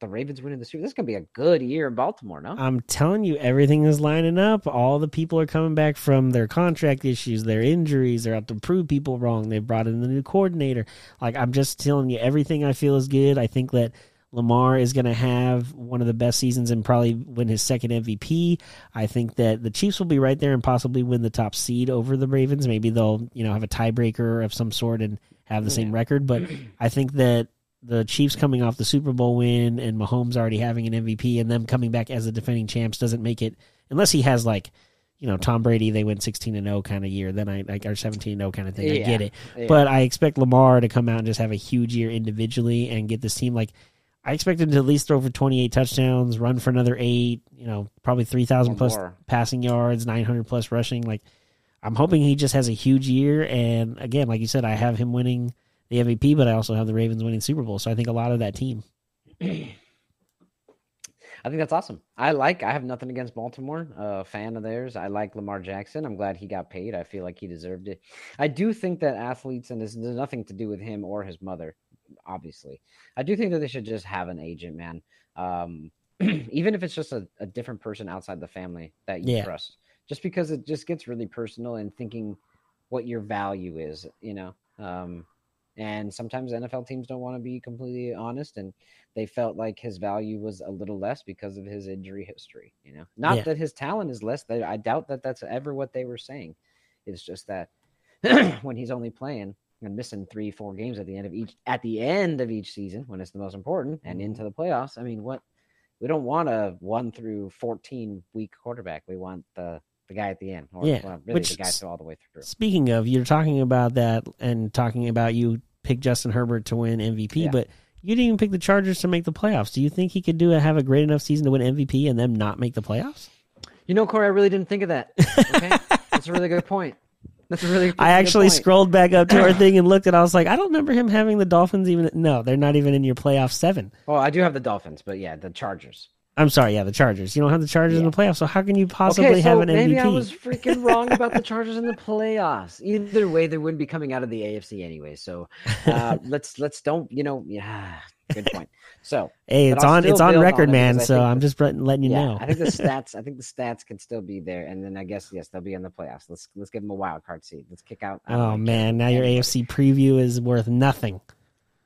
the Ravens winning the Super. This is to be a good year in Baltimore, no? I'm telling you, everything is lining up. All the people are coming back from their contract issues, their injuries. They're out to prove people wrong. They brought in the new coordinator. Like I'm just telling you, everything I feel is good. I think that Lamar is going to have one of the best seasons and probably win his second MVP. I think that the Chiefs will be right there and possibly win the top seed over the Ravens. Maybe they'll, you know, have a tiebreaker of some sort and have the same record. But I think that the Chiefs coming off the Super Bowl win and Mahomes already having an MVP and them coming back as the defending champs doesn't make it unless he has like you know Tom Brady they went 16 and 0 kind of year then I like or 17 and 0 kind of thing I get it Yeah. but I expect Lamar to come out and just have a huge year individually and get this team like I expect him to at least throw for 28 touchdowns run for another 8 you know probably 3000 plus more. passing yards 900 plus rushing like I'm hoping he just has a huge year and again like you said I have him winning the MVP but I also have the Ravens winning Super Bowl so I think a lot of that team I think that's awesome. I like. I have nothing against Baltimore. Uh, fan of theirs. I like Lamar Jackson. I'm glad he got paid. I feel like he deserved it. I do think that athletes, and this there's nothing to do with him or his mother, obviously. I do think that they should just have an agent, man. Um, even if it's just a, a different person outside the family that you Yeah. trust, just because it just gets really personal and thinking what your value is, you know. Um, and sometimes NFL teams don't want to be completely honest, and they felt like his value was a little less because of his injury history. You know, not Yeah. that his talent is less. That I doubt that that's ever what they were saying. It's just that when he's only playing and missing three, four games at the end of each at the end of each season when it's the most important and Mm-hmm. into the playoffs. I mean, what we don't want a one through fourteen week quarterback. We want the the guy at the end, or Yeah, well, really which the guy all the way through. Speaking of, you're talking about that and talking about you pick Justin Herbert to win MVP, Yeah. but you didn't even pick the Chargers to make the playoffs. Do you think he could do it, have a great enough season to win MVP and them not make the playoffs? You know, Corey, I really didn't think of that. Okay, that's a really good point. That's a really. I good actually point. scrolled back up to our thing and looked, and I was like, I don't remember him having the Dolphins even. No, they're not even in your playoff seven. Well, I do have the Dolphins, but yeah, the Chargers. I'm sorry, yeah, the Chargers. You don't have the Chargers in the playoffs, so how can you possibly okay, so have an maybe MVP? I was freaking wrong about the Chargers in the playoffs. Either way, they wouldn't be coming out of the AFC anyway. So uh, let's let's don't you know yeah, good point. So Hey, it's on it's on record, it man. So I'm the- just letting you yeah, know. I think the stats. I think the stats can still be there, and then I guess yes, they'll be in the playoffs. Let's let's give them a wild card seed. Let's kick out. Oh man, now your. AFC preview is worth nothing.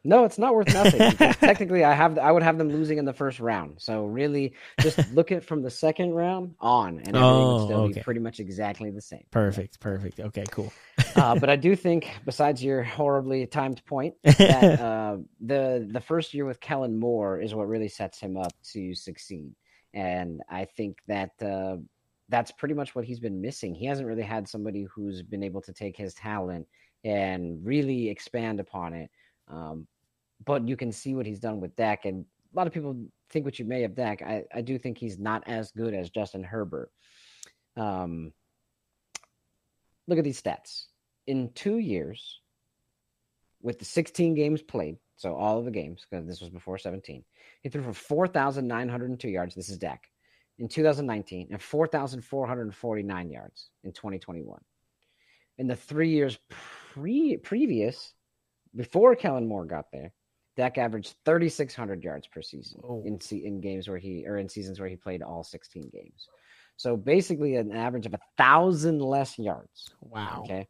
No, it's not worth nothing. technically, I have I would have them losing in the first round. So really, just look at from the second round on, and everything Oh, would still okay. be pretty much exactly the same. Perfect, perfect. Okay, cool. uh, but I do think, besides your horribly timed point, that uh, the the first year with Kellen Moore is what really sets him up to succeed, and I think that uh, that's pretty much what he's been missing. He hasn't really had somebody who's been able to take his talent and really expand upon it. Um, but you can see what he's done with Dak, and a lot of people think what you may of Dak. I, I do think he's not as good as Justin Herbert. Um, look at these stats. In two years, with the 16 games played, so all of the games, because this was before 17, he threw for 4,902 yards. This is Dak in 2019 and 4,449 yards in 2021. In the three years pre- previous, before Kellen Moore got there, Dak averaged 3,600 yards per season Oh. in in games where he or in seasons where he played all 16 games. So basically, an average of a thousand less yards. Wow. Okay.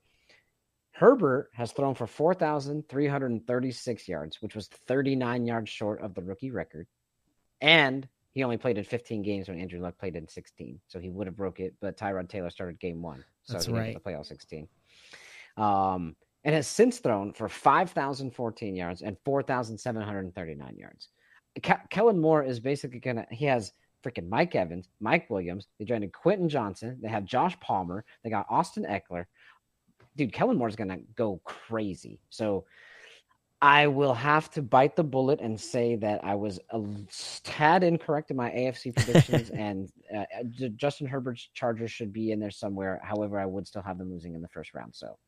Herbert has thrown for 4,336 yards, which was 39 yards short of the rookie record. And he only played in 15 games when Andrew Luck played in 16. So he would have broke it, but Tyrod Taylor started game one. So That's he didn't right. to play all 16. Um, and has since thrown for 5,014 yards and 4,739 yards. Ke- Kellen Moore is basically going to, he has freaking Mike Evans, Mike Williams. They drafted Quentin Johnston. They have Josh Palmer. They got Austin Ekeler. Dude, Kellen Moore's going to go crazy. So I will have to bite the bullet and say that I was a tad incorrect in my AFC predictions, and uh, Justin Herbert's Chargers should be in there somewhere. However, I would still have them losing in the first round. So,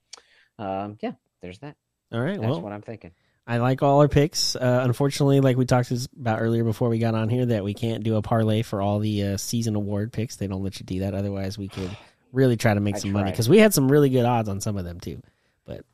um, yeah, there's that. All right. That's Well, what I'm thinking. I like all our picks. Uh, unfortunately, like we talked about earlier before we got on here, that we can't do a parlay for all the uh, season award picks. They don't let you do that. Otherwise, we could really try to make I some money because we had some really good odds on some of them too.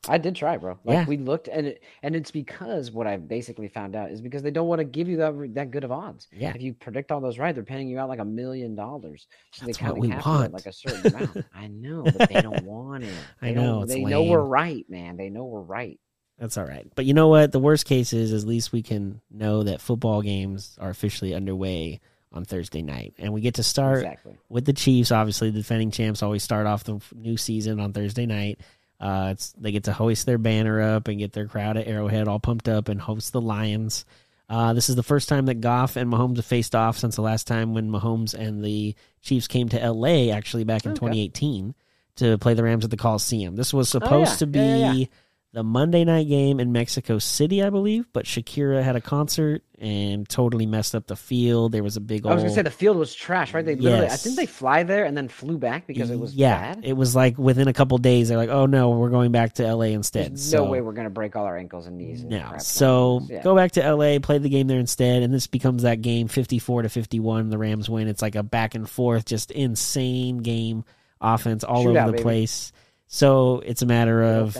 But I did try, bro. Like Yeah. we looked, and it, and it's because what I basically found out is because they don't want to give you that that good of odds. Yeah. If you predict all those right, they're paying you out like a million dollars. So That's they what we want. like a certain amount. I know, but they don't want it. I know, They know we're right, man. They know we're right. That's all right. But you know what? The worst case is at least we can know that football games are officially underway on Thursday night. And we get to start Exactly. with the Chiefs. Obviously, the defending champs always start off the new season on Thursday night. Uh, it's they get to hoist their banner up and get their crowd at Arrowhead all pumped up and host the Lions. Uh, this is the first time that Goff and Mahomes have faced off since the last time when Mahomes and the Chiefs came to LA, actually back in Okay. 2018, to play the Rams at the Coliseum. This was supposed yeah. to be yeah, yeah. The Monday night game in Mexico City, I believe, but Shakira had a concert and totally messed up the field. There was a big Old... I was gonna say the field was trash, right? They literally, I think they fly there and then flew back because it was yeah, bad. it was like within a couple days they're like, oh no, we're going back to LA instead. There's so no way we're gonna break all our ankles and knees. And no, crap. so Yeah. go back to LA, play the game there instead, and this becomes that game fifty four to fifty one. The Rams win. It's like a back and forth, just insane game, offense all Shootout, over the baby. place. So it's a matter of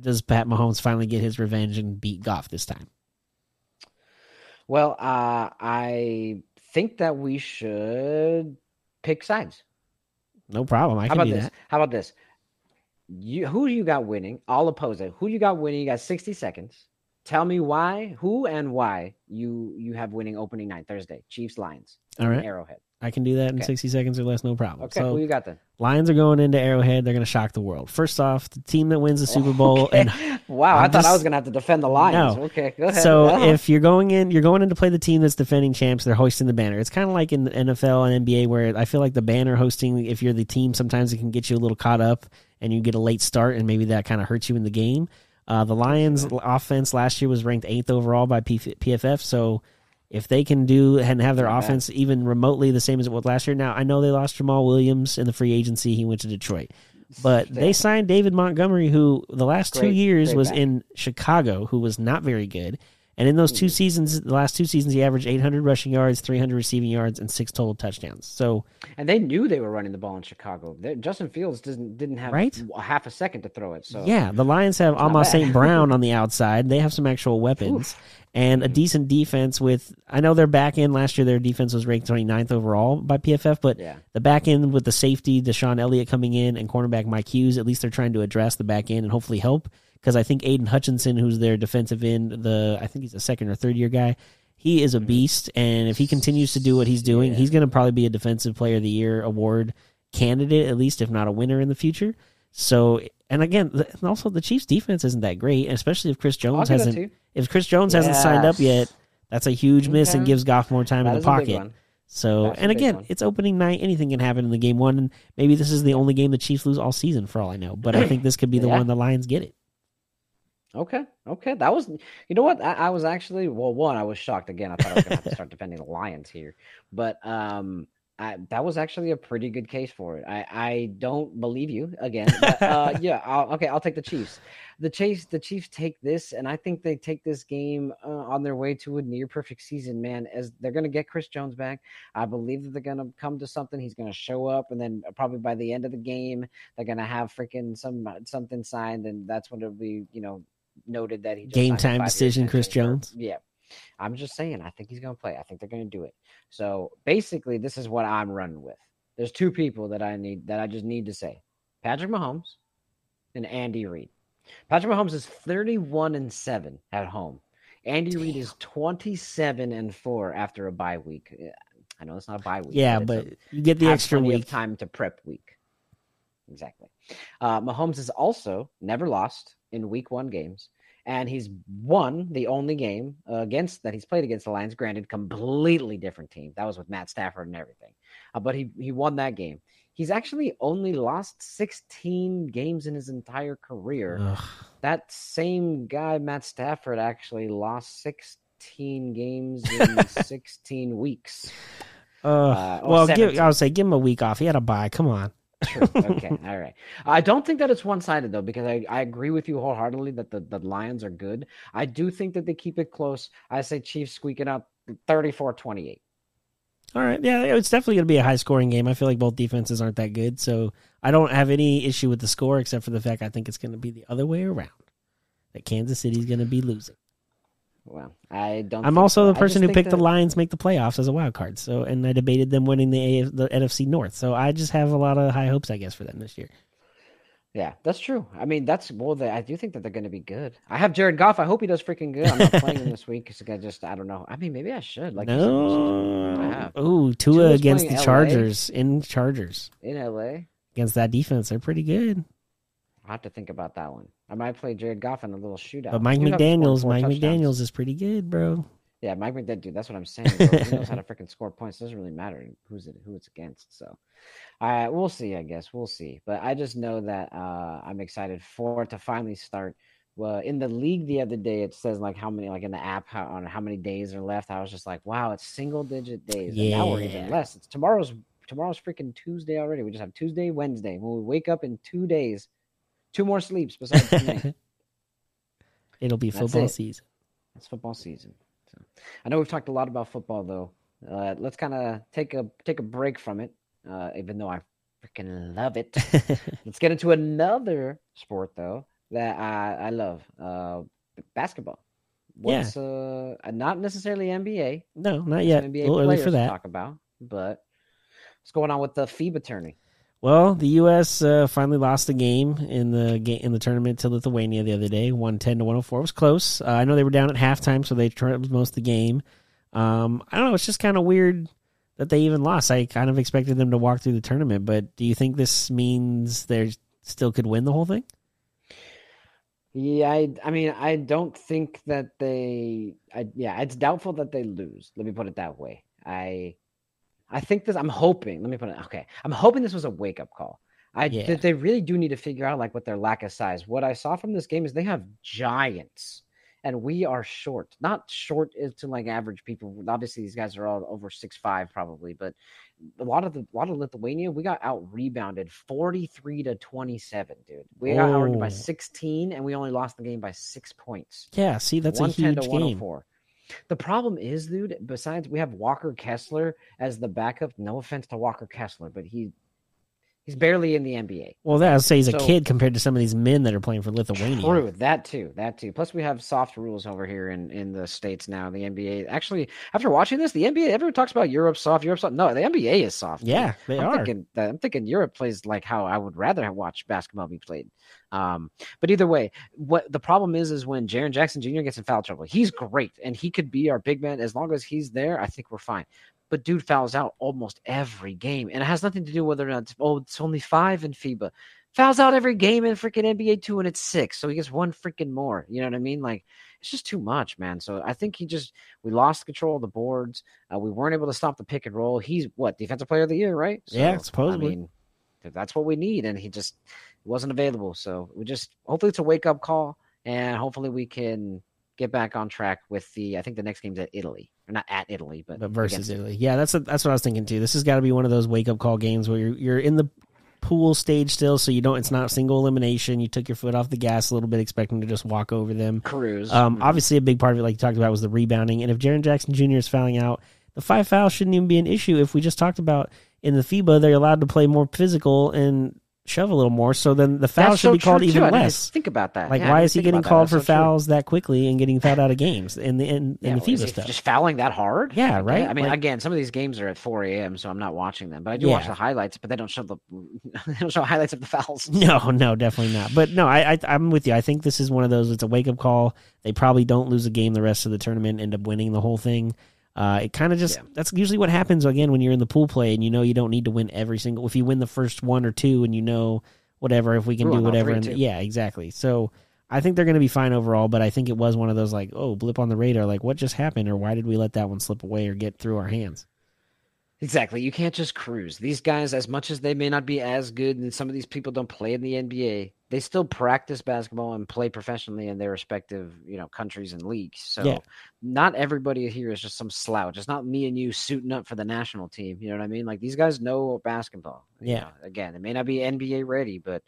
does Pat Mahomes finally get his revenge and beat Goff this time? Well, uh, I think that we should pick sides. No problem. I How can about do this? that. How about this? You who do you got winning? I'll oppose it. Who you got winning? You got 60 seconds. Tell me why, who and why you you have winning opening night Thursday. Chiefs Lions. All right. Arrowhead. I can do that in Okay. sixty seconds or less, no problem. Okay, so who you got then? Lions are going into Arrowhead. They're going to shock the world. First off, the team that wins the Super Bowl Okay. and wow, i I'm thought I was gonna have to defend the Lions. No. Okay, go ahead. So if you're going in, you're going in to play the team that's defending champs. They're hoisting the banner. It's kind of like in the NFL and NBA where I feel like the banner hosting. If you're the team, sometimes it can get you a little caught up and you get a late start, and maybe that kind of hurts you in the game. Uh, the Lions' offense last year was ranked eighth overall by P- PFF. So if they can do and have their bad. offense even remotely the same as it was last year, now I know they lost Jamaal Williams in the free agency. He went to Detroit. But they signed David Montgomery, who the last two years was back. in Chicago, who was not very good. And in those two hmm. seasons, the last two seasons, he averaged 800 rushing yards, 300 receiving yards, and six total touchdowns. So, and they knew they were running the ball in Chicago. They- Justin Fields didn't didn't have Right? a half a second to throw it. So yeah, the Lions have Amos St. Brown on the outside. They have some actual weapons and a mm-hmm. decent defense with, I know their back end last year, their defense was ranked 29th overall by PFF, but Yeah. the back end with the safety, Deshaun Elliott coming in, and cornerback Mike Hughes, at least they're trying to address the back end and hopefully help. Because I think Aidan Hutchinson, who's their defensive end, the I think he's a second or third year guy, he is a mm-hmm. beast. And if he continues to do what he's doing, Yeah. he's going to probably be a Defensive Player of the Year award candidate, at least if not a winner in the future. So, and again, the- and also the Chiefs' defense isn't that great, especially if Chris Jones hasn't if Chris Jones hasn't signed up yet. That's a huge miss and gives Goff more time That in the pocket. So, That's and again, it's opening night. Anything can happen in the game one, and maybe this is the only game the Chiefs lose all season, for all I know. But I think this could be the Yeah. one the Lions get it. Okay, okay, that was. You know what? I, I was actually well. One, I was shocked again. I thought I was gonna have to start defending the Lions here, but um, I, that was actually a pretty good case for it. I I don't believe you again. But, uh, yeah, I'll, okay, I'll take the Chiefs. The Chiefs, the Chiefs take this, and I think they take this game uh, on their way to a near perfect season. Man, as they're gonna get Chris Jones back, I believe that they're gonna come to something. He's gonna show up, and then probably by the end of the game, they're gonna have freaking some something signed, and that's when it'll be you know noted that he just Game time decision, Chris Jones? Yeah, I'm just saying. I think he's gonna play. I think they're gonna do it. So basically, this is what I'm running with. There's two people that I need that I just need to say: Patrick Mahomes and Andy Reid. Patrick Mahomes is 31 and seven at home. Andy Reid is 27 and four after a bye week. I know it's not a bye week. Yeah, but a- you get the extra week. time to prep week. Exactly. Uh, Mahomes has also never lost in week one games, and he's won the only game against that he's played against the Lions. Granted, completely different team. That was with Matt Stafford and everything, uh, but he he won that game. He's actually only lost 16 games in his entire career. Ugh. That same guy, Matt Stafford, actually lost 16 games in 16 weeks. Uh, Uh, well, give, I would say give him a week off. He had a bye. Come on. True. Okay. All right. I don't think that it's one sided though, because I, I agree with you wholeheartedly that the, the Lions are good. I do think that they keep it close. I say Chiefs squeaking out 34 28. All right. Yeah, it's definitely going to be a high scoring game. I feel like both defenses aren't that good. So I don't have any issue with the score except for the fact I think it's going to be the other way around. That Kansas City's going to be losing. Well, I don't. I'm also so. the person who picked the Lions make the playoffs as a wild card. So, and I debated them winning the AF, the NFC North. So I just have a lot of high hopes, I guess, for them this year. Yeah, that's true. I mean, that's well. They, I do think that they're going to be good. I have Jared Goff. I hope he does freaking good. I'm not playing him this week because I just I don't know. I mean, maybe I should. Like, you said, this is- I no. have. Oh, Tua Tua's against the LA. Chargers in Chargers in LA. against that defense. They're pretty good. I'll have to think about that one. I might play Jared Goff in a little shootout. But Mike You have scored McDaniel's, Mike touchdowns. McDaniel's is pretty good, bro. Yeah, Mike McDaniel, dude. That's what I'm saying. Bro. he knows how to freaking score points. It doesn't really matter who's it, who it's against. So, uh, we'll see. I guess we'll see. But I just know that uh, I'm excited for it to finally start. Well, in the league the other day, it says like how many, like in the app, how on how many days are left. I was just like, wow, it's single digit days. And now we're even less. It's tomorrow's tomorrow's freaking Tuesday already. We just have Tuesday, Wednesday. When we wake up in two days, two more sleeps besides tonight. It'll be That's football it. season. It's football season. So I know we've talked a lot about football though. Uh, let's kind of take a take a break from it. Uh, even though I freaking love it. let's get into another sport though that I I love. Uh, basketball. Yeah. Uh not necessarily NBA. no, not yet. A NBA little early players for to that. talk about, but what's going on with the FIBA tourney? Well, the U.S. Uh, finally lost a game in the game in the tournament to Lithuania the other day, one ten to one hundred four. It was close. Uh, I know they were down at halftime, so they tried most of the game. Um, I don't know. It's just kind of weird that they even lost. I kind of expected them to walk through the tournament, but do you think this means they still could win the whole thing? Yeah, I, I mean, I don't think that they. I, yeah, it's doubtful that they lose. Let me put it that way. I, I think this. I'm hoping. Let me put it. Okay, I'm hoping this was a wake up call. I Yeah. that they really do need to figure out like what their lack of size. What I saw from this game is they have giants, and we are short. Not short is to like average people. Obviously, these guys are all over six five probably, but a lot of the a lot of Lithuania, we got out rebounded 43 to 27, dude. We got out by Oh. 16 and we only lost the game by 6 points. Yeah, see, that's a huge to oh game. 104. The problem is, dude, besides we have Walker Kessler as the backup. No offense to Walker Kessler, but he he's barely in the NBA. Well, that I'll say he's a kid compared to some of these men that are playing for Lithuania. True, that too, that too. Plus, we have soft rules over here in in the states now. The NBA actually, after watching this, the NBA everyone talks about Europe soft, Europe soft. No, the NBA is soft. Yeah, they I'm are. thinking I'm thinking Europe plays like how I would rather have watched basketball be played. Um, but either way, what the problem is is when Jaren Jackson Jr. gets in foul trouble. He's great and he could be our big man as long as he's there. I think we're fine. But dude fouls out almost every game, and it has nothing to do whether or not it's, oh it's only five in FIBA. Fouls out every game in freaking NBA two, and it's six, so he gets one freaking more. You know what I mean? Like it's just too much, man. So I think he just we lost control of the boards. Uh, we weren't able to stop the pick and roll. He's what defensive player of the year, right? Yeah, supposedly. I mean, that's what we need, and he just wasn't available. So we just hopefully it's a wake up call, and hopefully we can get back on track with the. I think the next game's at Italy, not at Italy, but, but versus Italy. Yeah, that's that's what I was thinking too. This has got to be one of those wake up call games where you're you're in the pool stage still, so you don't. It's not single elimination. You took your foot off the gas a little bit, expecting to just walk over them. Cruise. Um, Mhm. obviously, a big part of it, like you talked about, was the rebounding. And if Jaren Jackson Jr. is fouling out, the five fouls shouldn't even be an issue. If we just talked about in the FIBA, they're allowed to play more physical and shove a little more. So then the foul That's should so be called true, too. even less. Think about that. Like, Yeah, why is he getting called for so true. fouls that quickly and getting fouled out of games in the in, in Yeah, the well, stuff? Just fouling that hard? Yeah, right? I mean, Like- again, some of these games are at 4 a.m., so I'm not watching them. But I do watch the highlights, but they don't show the they don't show highlights of the fouls. No, no, definitely not. But no, I, I I'm with you. I think this is one of those. It's a wake up call. They probably don't lose a game the rest of the tournament, end up winning the whole thing. Uh, it kind of just Yeah. that's usually what happens again when you're in the pool play and you know you don't need to win every single. If you win the first one or two and you know whatever, if we can We do whatever, and yeah, exactly. So I think they're going to be fine overall. But I think it was one of those like oh blip on the radar, like what just happened or why did we let that one slip away or get through our hands? Exactly. You can't just cruise. These guys, as much as they may not be as good, and some of these people don't play in the NBA, they still practice basketball and play professionally in their respective, you know, countries and leagues. So Yeah. not everybody here is just some slouch. It's not me and you suiting up for the national team. You know what I mean? Like these guys know basketball. you Yeah. know. Again, it may not be NBA ready, but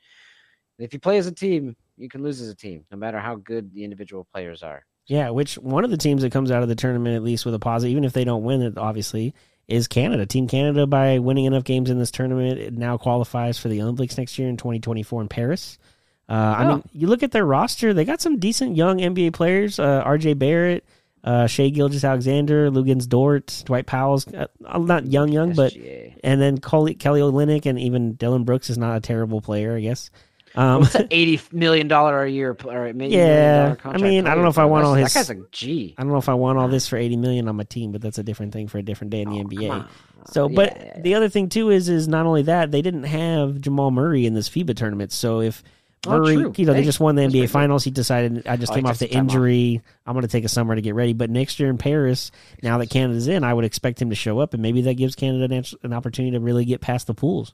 if you play as a team, you can lose as a team, no matter how good the individual players are. Yeah, which one of the teams that comes out of the tournament at least with a positive, even if they don't win it, obviously, is Canada. Team Canada, by winning enough games in this tournament, it now qualifies for the Olympics next year in 2024 in Paris. Uh, I Oh. mean, you look at their roster; they got some decent young NBA players. Uh, R.J. Barrett, uh, Shea Gilgis Alexander, Luguentz Dort, Dwight Powell's uh, not young, young, but SGA. and then Kelly, Kelly Olynyk and even Dillon Brooks is not a terrible player, I guess. Um, What's an eighty million dollar a year? Or Yeah, I mean, I don't know if I want all his- That guy's a G. I don't know if I want all this for eighty million on my team, but that's a different thing for a different day in the Oh, NBA. So, Yeah, but yeah, the other thing too is, is not only that they didn't have Jamal Murray in this FIBA tournament. So if Oh, Murray, true. you know, they Hey, just won the NBA. Finals. He decided I just Oh, came off the time off. injury. I'm going to take a summer to get ready. But next year in Paris, now that Canada's in, I would expect him to show up, and maybe that gives Canada an, an opportunity to really get past the pools.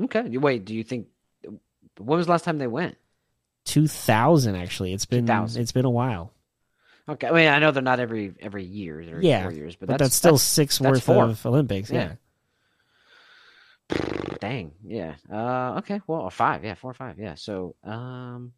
Okay. Wait, do you think? When was the last time they went? 2000 actually. It's been 2000. it's been a while. Okay. I mean, I know they're not every every year or Yeah, four years, but, But, that's, still that's six that's worth four. of Olympics. Yeah. Dang. Yeah. Uh. Okay. Well, five. Yeah. Four or five. Yeah. So. Um.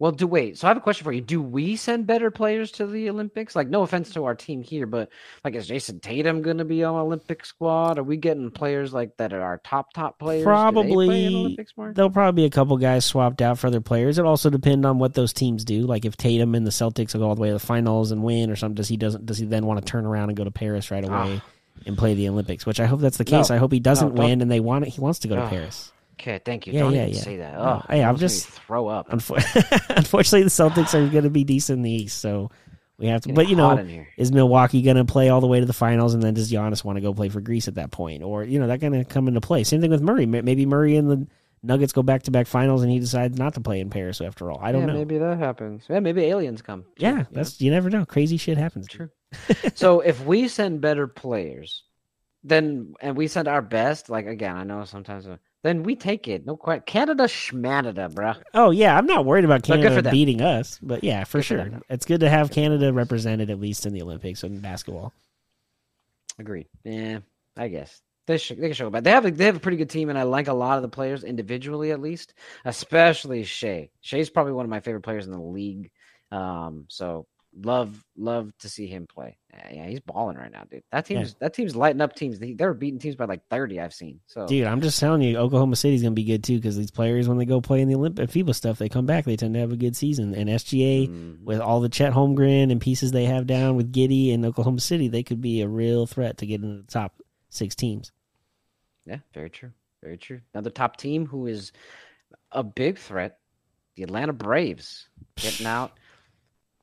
Well, do wait. So I have a question for you. Do we send better players to the Olympics? Like, no offense to our team here, but like, is Jayson Tatum going to be on Olympic squad? Are we getting players like that are our top top players? Probably. they play in Probably Olympics more? there'll probably be a couple guys swapped out for other players. It also depend on what those teams do. Like if Tatum and the Celtics will go all the way to the finals and win, or something, does he doesn't does he then want to turn around and go to Paris right away and play the Olympics? Which I hope that's the case. Ah. No. I hope he doesn't No, win and they want it. He wants to go to Ah. Paris. Okay. Thank you. Yeah, Don't yeah, even yeah. say that. Oh, hey, I'm almost made me just- throw up. Unfor- Unfortunately, the Celtics are going to be decent in the East, so we have to. But you know, is Milwaukee going to play all the way to the finals, and then does Giannis want to go play for Greece at that point, or you know that going to come into play? Same thing with Murray. Maybe Murray and the Nuggets go back to back finals, and he decides not to play in Paris after all. I don't yeah, know. maybe that happens. Yeah, maybe aliens come. too, yeah, you know? that's you never know. Crazy shit happens. True. so if we send better players, then and we send our best, like again, I know sometimes, uh, then we take it. No question. Canada, schmanada, bruh. Oh yeah, I'm not worried about Canada for beating us, but yeah, for Good sure, though. it's good to have Canada represented at least in the Olympics and basketball. Agreed. Yeah, I guess they should. They can show about. They have a, they have a pretty good team, and I like a lot of the players individually, at least, especially Shai. Shai's probably one of my favorite players in the league. Um, so love love to see him play. Yeah, yeah, he's balling right now, dude. That Yeah. team's that team's lighting up teams. They, they're beating teams by like thirty. I've seen. So Dude, I'm just telling you, Oklahoma City's gonna be good too because these players, when they go play in the Olympic FIBA stuff, they come back. They tend to have a good season. And SGA, Mhm. with all the Chet Holmgren and pieces they have down with Giddey and Oklahoma City, they could be a real threat to get into the top six teams. Yeah, very true. Very true. Another top team who is a big threat, the Atlanta Braves, getting out.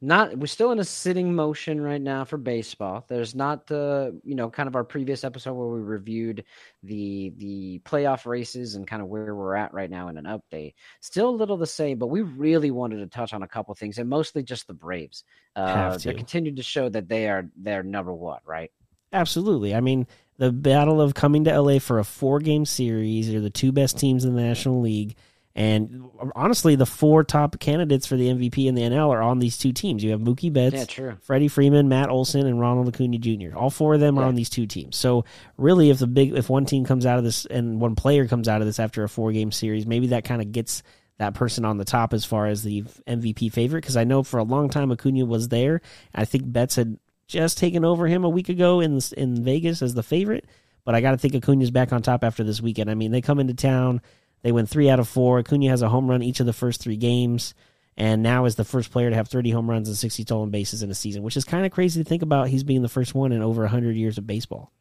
Not we're still in a sitting motion right now for baseball. There's not the you know kind of our previous episode where we reviewed the the playoff races and kind of where we're at right now in an update. Still a little the same, but we really wanted to touch on a couple things and mostly just the Braves. Uh, they to. continue to show that they are they're number one, right? Absolutely. I mean, the battle of coming to LA for a four game series are the two best teams in the National League. And honestly, the four top candidates for the MVP in the NL are on these two teams. You have Mookie Betts, Yeah, true. Freddie Freeman, Matt Olson, and Ronald Acuna Jr. All four of them are on these two teams. So really, if the big if one team comes out of this and one player comes out of this after a four game series, maybe that kind of gets that person on the top as far as the MVP favorite. Because I know for a long time Acuna was there. I think Betts had just taken over him a week ago in in Vegas as the favorite. But I got to think Acuna's back on top after this weekend. I mean, they come into town. They win three out of four. Acuna has a home run each of the first three games, and now is the first player to have 30 home runs and 60 stolen bases in a season, which is kind of crazy to think about. He's being the first one in over 100 years of baseball.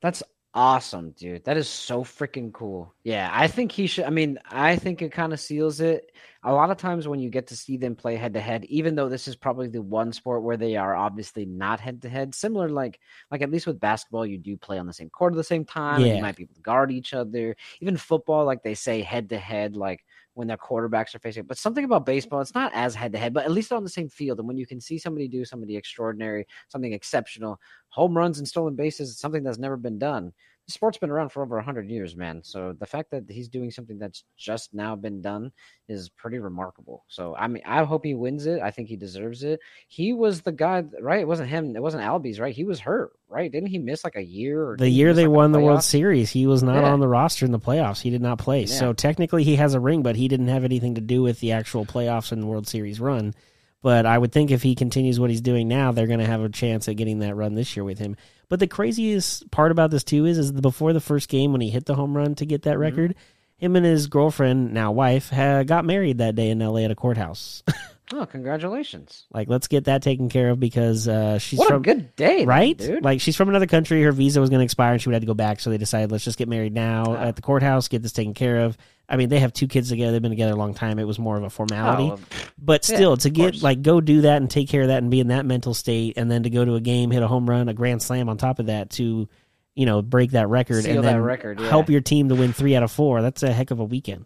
That's awesome, dude. That is so freaking cool. Yeah, I think he should. I mean, I think it kind of seals it. A lot of times when you get to see them play head to head, even though this is probably the one sport where they are obviously not head to head, similar like like at least with basketball, you do play on the same court at the same time. Yeah. you might be able to guard each other. Even football, like they say head to head, like when their quarterbacks are facing. But something about baseball, it's not as head to head, but at least on the same field. And when you can see somebody do somebody extraordinary, something exceptional, home runs and stolen bases, it's something that's never been done. Sport's been around for over 100 years, man. So the fact that he's doing something that's just now been done is pretty remarkable. So I mean, I hope he wins it. I think he deserves it. He was the guy, right? It wasn't him. It wasn't Albies, right? He was hurt, right? Didn't he miss like a year? Or The year they like, won the World? Series, he was not Yeah. on the roster in the playoffs. He did not play. Yeah. So technically, he has a ring, but he didn't have anything to do with the actual playoffs and World Series run. But I would think if he continues what he's doing now, they're going to have a chance at getting that run this year with him. But the craziest part about this too is, is before the first game when he hit the home run to get Mm-hmm. that record, him and his girlfriend, now wife, had, got married that day in L.A. at a courthouse. Oh, congratulations! Like, let's get that taken care of because uh, she's what from a good day, then, right? dude. Like she's from another country. Her visa was going to expire, and she would have to go back. So they decided, let's just get married now Ah. at the courthouse, get this taken care of. I mean, they have two kids together. They've been together a long time. It was more of a formality, Oh, but yeah, still, to get course. like go do that and take care of that and be in that mental state, and then to go to a game, hit a home run, a grand slam on top of that to, you know, break that record Seal and then record, yeah. help your team to win three out of four. That's a heck of a weekend.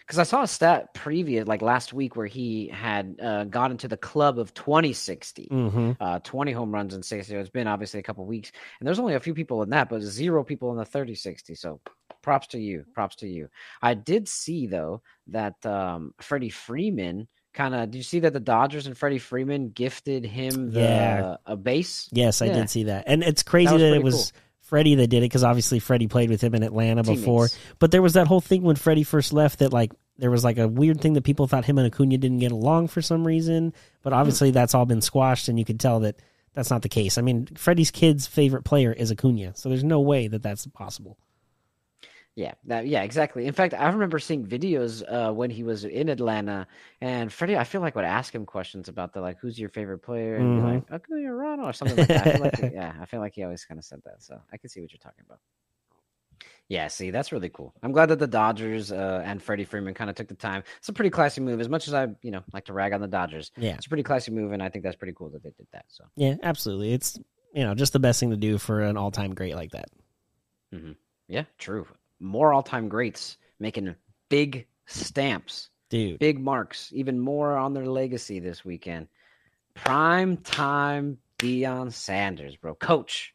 Because I saw a stat previous, like last week, where he had uh, got into the club of 2060, Mm-hmm. uh, 20 home runs in 60. It's been obviously a couple weeks, and there's only a few people in that, but zero people in the 30 60. So props to you. Props to you. I did see, though, that um, Freddie Freeman kind of, did you see that the Dodgers and Freddie Freeman gifted him the, Yeah. a base? Yes, I Yeah. did see that, and it's crazy was that, it was Freddie that did it because obviously Freddie played with him in Atlanta before. Teammates. But there was that whole thing when Freddie first left that like there was like a weird thing that people thought him and Acuna didn't get along for some reason. But Hmm. obviously that's all been squashed, and you could tell that that's not the case. I mean, Freddie's kid's favorite player is Acuna, so there's no way that that's possible. Yeah, that, yeah, exactly. In fact, I remember seeing videos uh, when he was in Atlanta, and Freddie, I feel like would ask him questions about the like, "Who's your favorite player?" and be Mhm. like, "Acuna Rano" or something like that. I like, he- yeah, I feel like he always kind of said that. So I can see what you're talking about. Yeah, see, that's really cool. I'm glad that the Dodgers uh, and Freddie Freeman kind of took the time. It's a pretty classy move. As much as I, you know, like to rag on the Dodgers, Yeah, it's a pretty classy move, and I think that's pretty cool that they did that. So yeah, absolutely. It's you know just the best thing to do for an all-time great like that. yeah, true. More all-time greats making big stamps. Dude, big marks, even more on their legacy this weekend. Prime time Deion Sanders, bro. Coach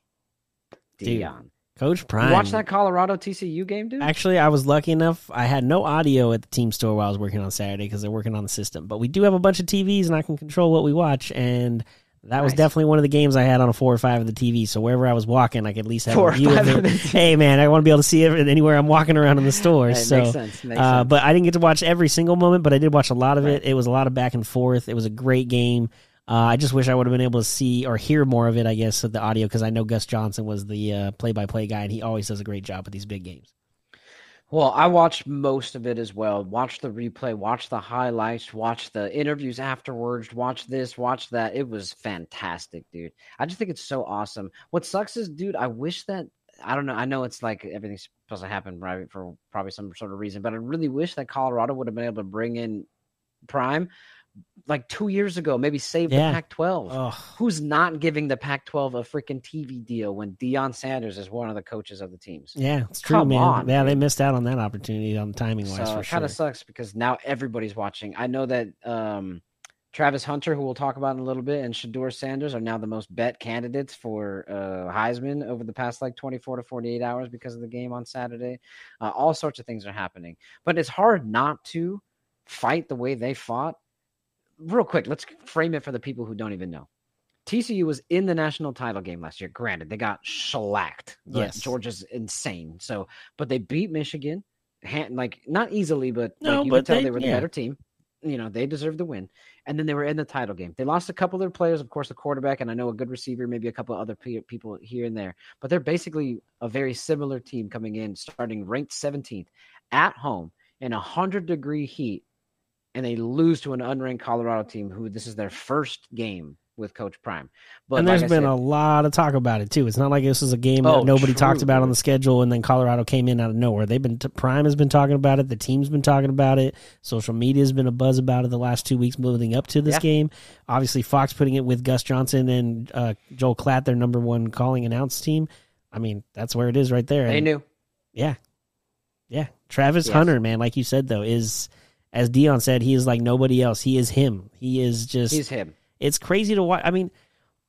Dude, Deion. Coach Prime. You watch that Colorado TCU game, dude? Actually, I was lucky enough. I had no audio at the team store while I was working on Saturday because they're working on the system. But we do have a bunch of TVs, and I can control what we watch. And that was definitely one of the games I had on a four or five of the TV. So wherever I was walking, I could at least have Four a view of it. Hey, man, I want to be able to see it anywhere I'm walking around in the store. Hey, so, makes sense. Makes uh, sense. but I didn't get to watch every single moment, but I did watch a lot of Right. it. It was a lot of back and forth. It was a great game. Uh, I just wish I would have been able to see or hear more of it, I guess, of the audio because I know Gus Johnson was the uh, play-by-play guy, and he always does a great job with these big games. Well, I watched most of it as well. Watch the replay, watch the highlights, watch the interviews afterwards, watch this, watch that. It was fantastic, dude. I just think it's so awesome. What sucks is, dude, I wish that I don't know. I know it's like everything's supposed to happen right for probably some sort of reason, but I really wish that Colorado would have been able to bring in Prime like two years ago, maybe save Yeah. the Pac 12. Oh, Who's not giving the Pac 12 a freaking TV deal when Deion Sanders is one of the coaches of the teams? Yeah, it's true, Come man. on, yeah, they missed out on that opportunity on timing wise So for it sure. kind of sucks because now everybody's watching. I know that um, Travis Hunter, who we'll talk about in a little bit, and Shedeur Sanders are now the most bet candidates for uh, Heisman over the past like 24 to 48 hours because of the game on Saturday. Uh, all sorts of things are happening, but it's hard not to fight the way they fought. Real quick, let's frame it for the people who don't even know. TCU was in the national title game last year. Granted, they got shellacked. Yes. Georgia's insane. So, but they beat Michigan, hand, like not easily, but No, like, you but could tell they- they, were the yeah. better team. You know, they deserved the win. And then they were in the title game. They lost a couple of their players, of course, the quarterback, and I know a good receiver, maybe a couple of other people here and there. But they're basically a very similar team coming in, starting ranked 17th at home in 100 degree heat. And they lose to an unranked Colorado team who this is their first game with Coach Prime. But and like there's I been said, a lot of talk about it too. It's not like this is a game Oh, that nobody talked about on the schedule, and then Colorado came in out of nowhere. They've been Prime has been talking about it. The team's been talking about it. Social media's been a buzz about it the last two weeks leading up to this Yeah. game. Obviously, Fox putting it with Gus Johnson and uh, Joel Klatt, their number one calling announce team. I mean, that's where it is right there. they And- knew. Yeah. Yeah. Travis Yes. Hunter, man, like you said though, is as Deion said, he is like nobody else. He is him. He is just He's him. it's crazy to watch. I mean,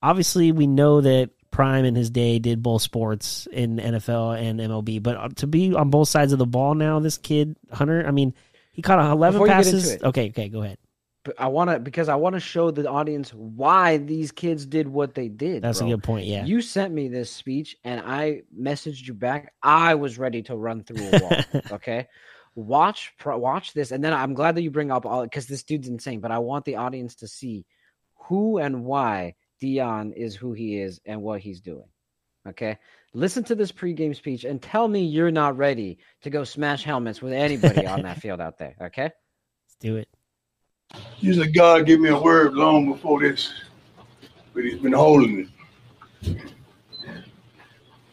obviously we know that Prime in his day did both sports in NFL and MLB, but uh, to be on both sides of the ball now, this kid Hunter, I mean, he caught 11 Before passes. it. Okay, okay, go ahead. But I want to because I want to show the audience why these kids did what they did. That's bro. a good point. Yeah. You sent me this speech and I messaged you back. I was ready to run through a wall. okay. Watch watch this and then I'm glad that you bring up all because this dude's insane, but I want the audience to see who and why Deion is who he is and what he's doing. Okay. Listen to this pregame speech and tell me you're not ready to go smash helmets with anybody on that field out there. Okay. Let's do it. Usually God give me a word long before this, but he's been holding it.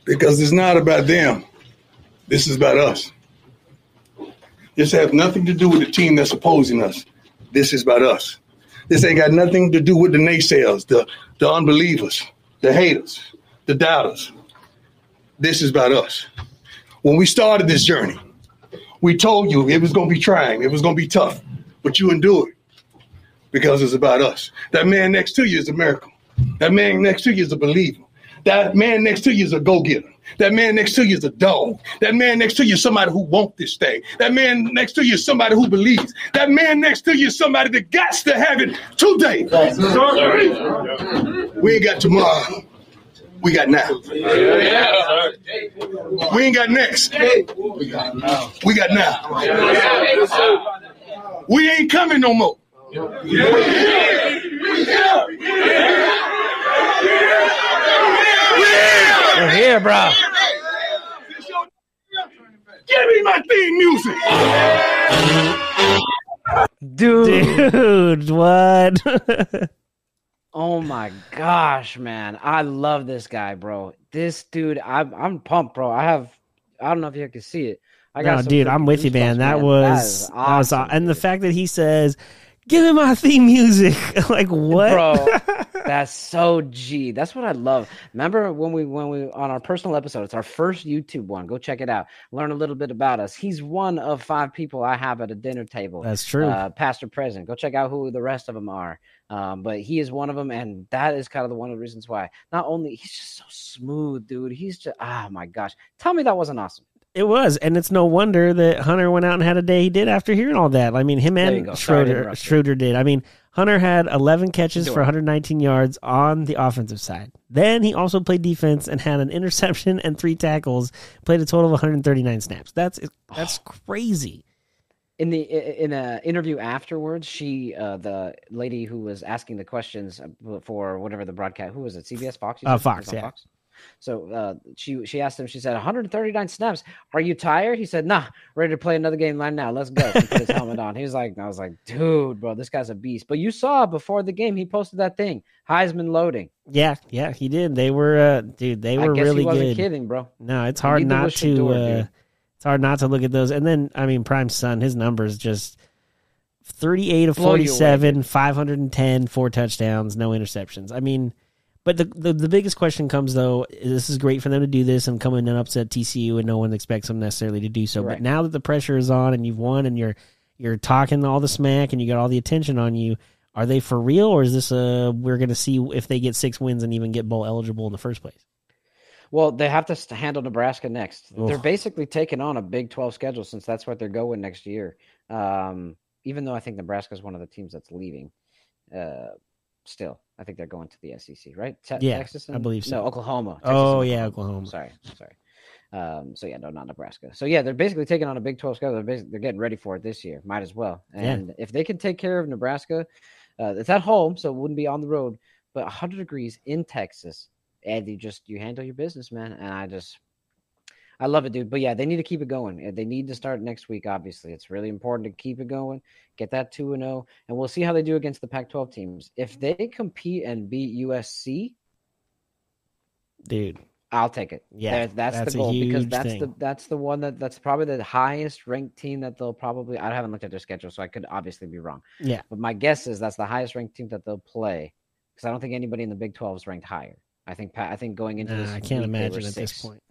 Because it's not about them. This is about us. This has nothing to do with the team that's opposing us. This is about us. This ain't got nothing to do with the naysayers, the, the unbelievers, the haters, the doubters. This is about us. When we started this journey, we told you it was going to be trying, it was going to be tough, but you endured because it's about us. That man next to you is a miracle. That man next to you is a believer. That man next to you is a go-getter. That man next to you is a dog. That man next to you is somebody who wants this thing. That man next to you is somebody who believes. That man next to you is somebody that got to have it today. We ain't got tomorrow. We got now. We ain't got next. We got now. We ain't coming no more. We're here, bro. Give me my theme music. Dude. Dude, what? Oh my gosh, man. I love this guy, bro. This dude, I'm I'm pumped, bro. I have I don't know if you can see it. I got no, dude, I'm with you, man. goosebumps, That That was, is that was awesome, aw- and the fact that he says, "Give me my theme music," like what, bro that's so g that's what i love remember when we when we on our personal episode it's our first youtube one go check it out learn a little bit about us he's one of five people i have at a dinner table That's true. uh, pastor present go check out who the rest of them are um, but he is one of them and that is kind of the one of the reasons why not only he's just so smooth dude he's just oh my gosh tell me that wasn't awesome It was, and it's no wonder that Hunter went out and had a day he did after hearing all that. I mean, him and go. Sorry to Shedeur. Shedeur did. I mean, Hunter had 11 catches for 119 yards on the offensive side. Then he also played defense and had an interception and three tackles. Played a total of 139 snaps. That's that's crazy. in the in a interview afterwards she uh the lady who was asking the questions for whatever the broadcast who was it cbs fox Uh. Fox, It was on yeah. So uh she she asked him she said 139 snaps are you tired he said nah ready to play another game right now let's go he put his helmet on he was like i was like dude bro this guy's a beast but you saw before the game he posted that thing heisman loading Yeah, yeah, he did. They were, uh, dude, they were really he wasn't good. kidding bro No, it's hard not to. door, uh, it's hard not to look at those. And then, I mean, Prime son, his numbers just thirty-eight of Blow you away, forty-seven, five hundred and ten, four touchdowns, no interceptions. I mean, but the, the the biggest question comes though. This is great for them to do this and come in and upset TCU, and no one expects them necessarily to do so. But now that the pressure is on and you've won and you're you're talking all the smack and you got all the attention on you. Are they for real, or is this a we're going to see if they get six wins and even get bowl eligible in the first place? Well, they have to handle Nebraska next. They're basically taking on a Big 12 schedule since that's what they're going next year. Um, even though I think Nebraska is one of the teams that's leaving, uh, still, I think they're going to the SEC, right? Te- Yeah, Texas I believe so. No, Oklahoma. Texas Oh, and yeah, Oklahoma. Sorry, sorry. Um, so yeah, no, not Nebraska. So yeah, they're basically taking on a Big 12 schedule. They're, basically, they're getting ready for it this year. Might as well. Yeah. And if they can take care of Nebraska, uh, it's at home, so it wouldn't be on the road. But 100 degrees in Texas, and you just you handle your business, man. And I just I love it, dude. But yeah, they need to keep it going. They need to start next week. Obviously, it's really important to keep it going. Get that two and zero, and we'll see how they do against the Pac-12 teams. If mm-hmm. they compete and beat USC, Dude, I'll take it. Yeah, that's, that's the goal because that's the that's the one that that's probably the highest ranked team that they'll probably. I haven't looked at their schedule, so I could obviously be wrong. Yeah. but my guess is that's the highest ranked team that they'll play because I don't think anybody in the Big 12 is ranked higher. I think I think going into Nah, this, I can't imagine at this point.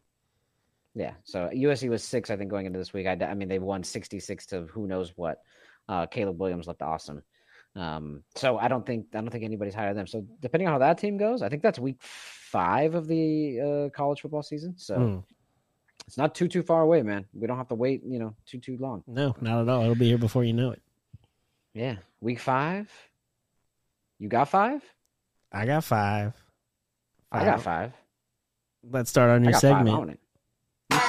Yeah, so USC was six, I think, going into this week. I, I mean, they won sixty-six to who knows what. Uh, Caleb Williams looked awesome. Um, so I don't think I don't think anybody's higher than them. So depending on how that team goes, I think that's week five of the uh, college football season. So Hmm. it's not too too far away, man. We don't have to wait, you know, too too long. No, not at all. It'll be here before you know it. Yeah, week five. You got five? I got five. five. I got five. Let's start on your segment. on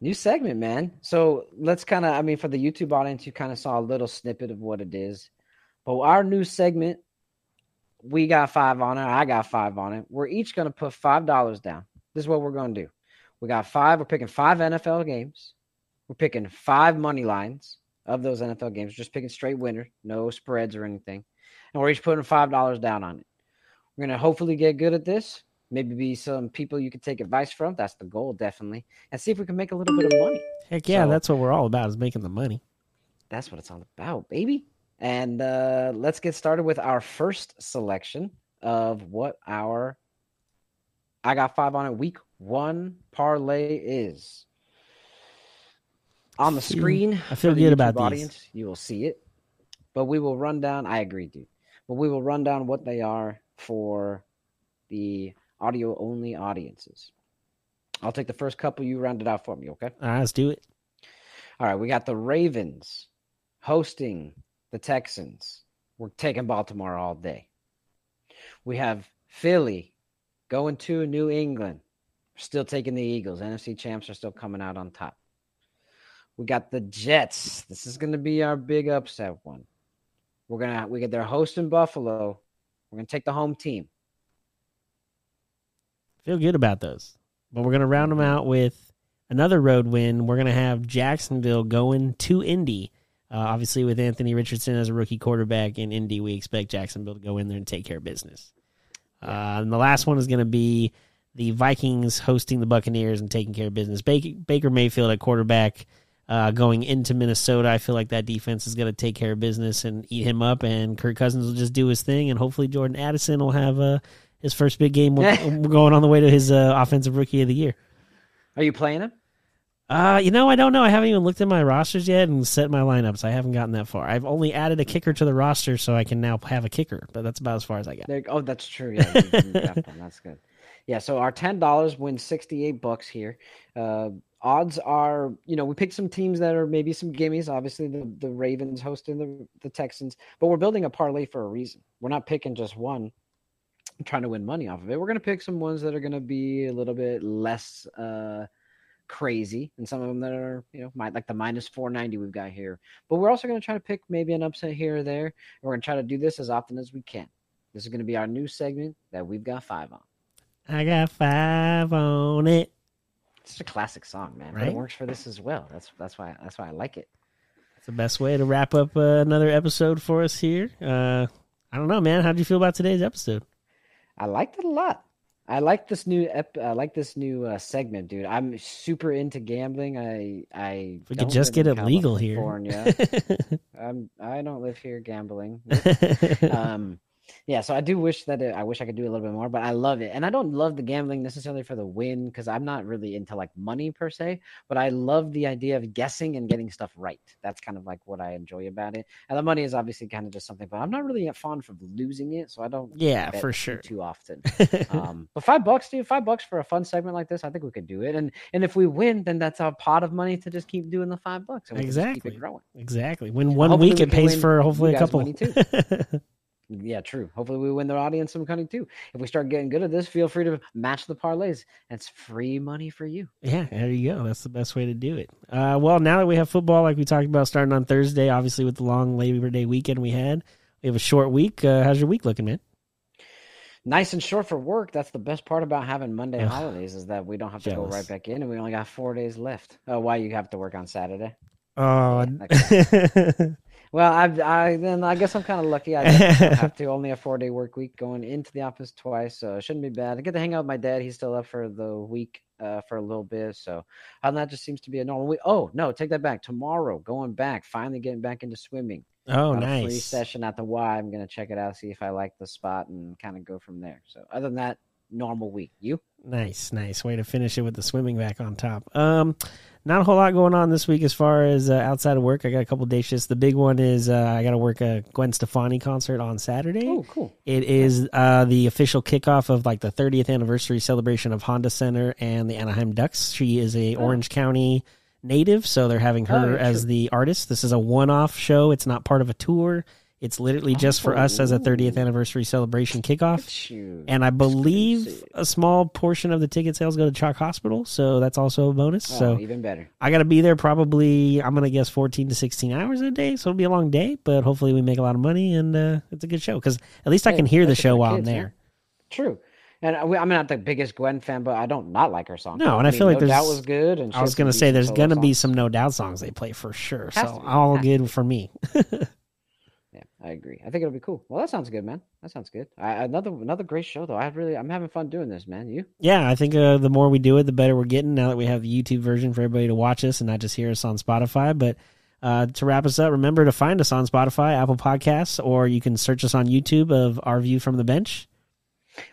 New segment, man. So let's kind of, I mean, for the YouTube audience, you kind of saw a little snippet of what it is. But our new segment, we got five on it. I got five on it. We're each going to put five dollars down. This is what we're going to do. We got five. We're picking five NFL games. We're picking five money lines of those NFL games. We're Just picking straight winner, no spreads or anything. And we're each putting five dollars down on it. We're gonna hopefully get good at this. Maybe be some people you can take advice from. That's the goal, definitely. And see if we can make a little bit of money. Heck yeah, So- that's what we're all about is making the money. That's what it's all about, baby. And uh, let's get started with our first selection of what our I got five on it week one parlay is. On the screen, I feel good about these. audience, you will see it. But we will run down. I agree, dude. But we will run down what they are for the audio only audiences. I'll take the first couple. You round it out for me, okay? All right, let's do it. All right, we got the Ravens hosting the Texans. We're taking Baltimore all day. We have Philly going to New England. Still taking the Eagles. NFC champs are still coming out on top. We got the Jets. This is going to be our big upset one. We're gonna we get their host in Buffalo. We're gonna take the home team. Feel good about those. But we're going to round them out with another road win. We're going to have Jacksonville going to Indy. Uh, obviously, with Anthony Richardson as a rookie quarterback in Indy, we expect Jacksonville to go in there and take care of business. Uh, and the last one is going to be the Vikings hosting the Buccaneers and taking care of business. Baker, Baker Mayfield at quarterback uh, going into Minnesota. I feel like that defense is going to take care of business and eat him up, and Kirk Cousins will just do his thing, and hopefully Jordan Addison will have uh, his first big game. We're, we're going on the way to his uh, offensive rookie of the year. Are you playing him? Uh, you know, I don't know. I haven't even looked at my rosters yet and set my lineups. I haven't gotten that far. I've only added a kicker to the roster, so I can now have a kicker. But that's about as far as I got. There, oh, that's true. Yeah, you, you got them. That's good. Yeah, so our ten dollars wins sixty eight bucks here. Uh, odds are, you know, we picked some teams that are maybe some gimmies. Obviously, the the Ravens hosting the the Texans, but we're building a parlay for a reason. We're not picking just one, trying to win money off of it. We're gonna pick some ones that are gonna be a little bit less uh crazy, and some of them that are, you know, might like the minus four ninety we've got here. But we're also gonna try to pick maybe an upset here or there. And we're gonna try to do this as often as we can. This is going to be our new segment that we've got five on. I got five on it. It's a classic song, man. But it works for this as well. That's that's why that's why I like it. It's the best way to wrap up uh, another episode for us here. Uh, I don't know, man. How did you feel about today's episode? I liked it a lot. I like this new ep- I like this new uh, segment, dude. I'm super into gambling. I I we could just get it legal here. California. I'm I don't live here gambling. um yeah so i do wish that it, i wish i could do a little bit more but i love it and i don't love the gambling necessarily for the win because i'm not really into like money per se but i love the idea of guessing and getting stuff right that's kind of like what i enjoy about it and the money is obviously kind of just something but i'm not really fond of losing it so i don't yeah, for sure. too often um but five bucks dude five bucks for a fun segment like this i think we could do it and and if we win then that's our pot of money to just keep doing the five bucks and we can just keep Exactly. it growing exactly. When one Hopefully week, we it pays for hopefully a couple. Yeah, true. Hopefully, we win the audience some money too. If we start getting good at this, feel free to match the parlays. It's free money for you. Yeah, there you go. That's the best way to do it. Uh, well, now that we have football, like we talked about, starting on Thursday, obviously with the long Labor Day weekend we had, we have a short week. Uh, how's your week looking, man? Nice and short for work. That's the best part about having Monday holidays is that we don't have to go right back in, and we only got four days left. Oh, why you have to work on Saturday? Oh, Well, I, I then I guess I'm kind of lucky. I have to only a four day work week going into the office twice, so it shouldn't be bad. I get to hang out with my dad. He's still up for the week uh, for a little bit, so and that just seems to be a normal week. Oh no, take that back. Tomorrow, going back, finally getting back into swimming. oh, Got a free nice. session at the Y. I'm gonna check it out, see if I like the spot, and kind of go from there. So other than that, normal week. You? Nice, nice way to finish it with the swimming back on top. Um, not a whole lot going on this week as far as uh, outside of work. I got a couple day shifts. The big one is uh, I got to work a Gwen Stefani concert on Saturday. Oh, cool. It is uh, the official kickoff of like the 30th anniversary celebration of Honda Center and the Anaheim Ducks. She is a Orange County native, so they're having her Oh, as the artist. This is a one-off show. It's not part of a tour. It's literally just for us as a 30th anniversary celebration kickoff. And I believe a small portion of the ticket sales go to CHOC Hospital, so that's also a bonus. Oh, so even better. I got to be there probably, I'm going to guess 14 to 16 hours a day. So it'll be a long day, but hopefully we make a lot of money and uh, it's a good show because at least I can hear the show while kids, I'm there. True. And I- I'm not the biggest Gwen fan, but I don't not like her song. No, and I mean, feel like no there's- Doubt was good. And I was going to say there's going to be some No Doubt songs they play for sure. So all good for me. I agree. I think it'll be cool. Well, that sounds good, man. That sounds good. I, another another great show though. I really I'm having fun doing this, man. You? Yeah, I think uh, the more we do it, the better we're getting. Now that we have the YouTube version for everybody to watch us and not just hear us on Spotify. But uh, to wrap us up, remember to find us on Spotify, Apple Podcasts, or you can search us on YouTube of Our View from the Bench.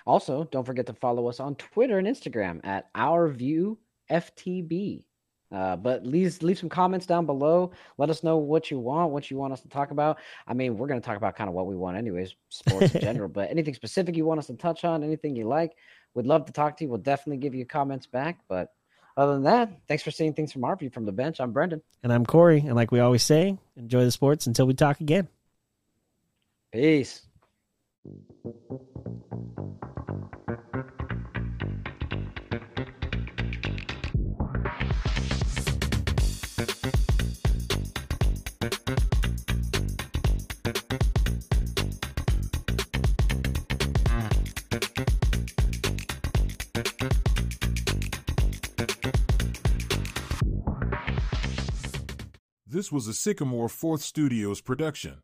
Also, don't forget to follow us on Twitter and Instagram at Our View FTB. Uh, but leave leave some comments down below. Let us know what you want, what you want us to talk about. I mean, we're going to talk about kind of what we want, anyways, sports in general. But anything specific you want us to touch on, anything you like, we'd love to talk to you. We'll definitely give you comments back. But other than that, thanks for seeing things from our view from the bench. I'm Brendan. And I'm Corey. And like we always say, enjoy the sports until we talk again. Peace. This was a Sycamore Fourth Studios production.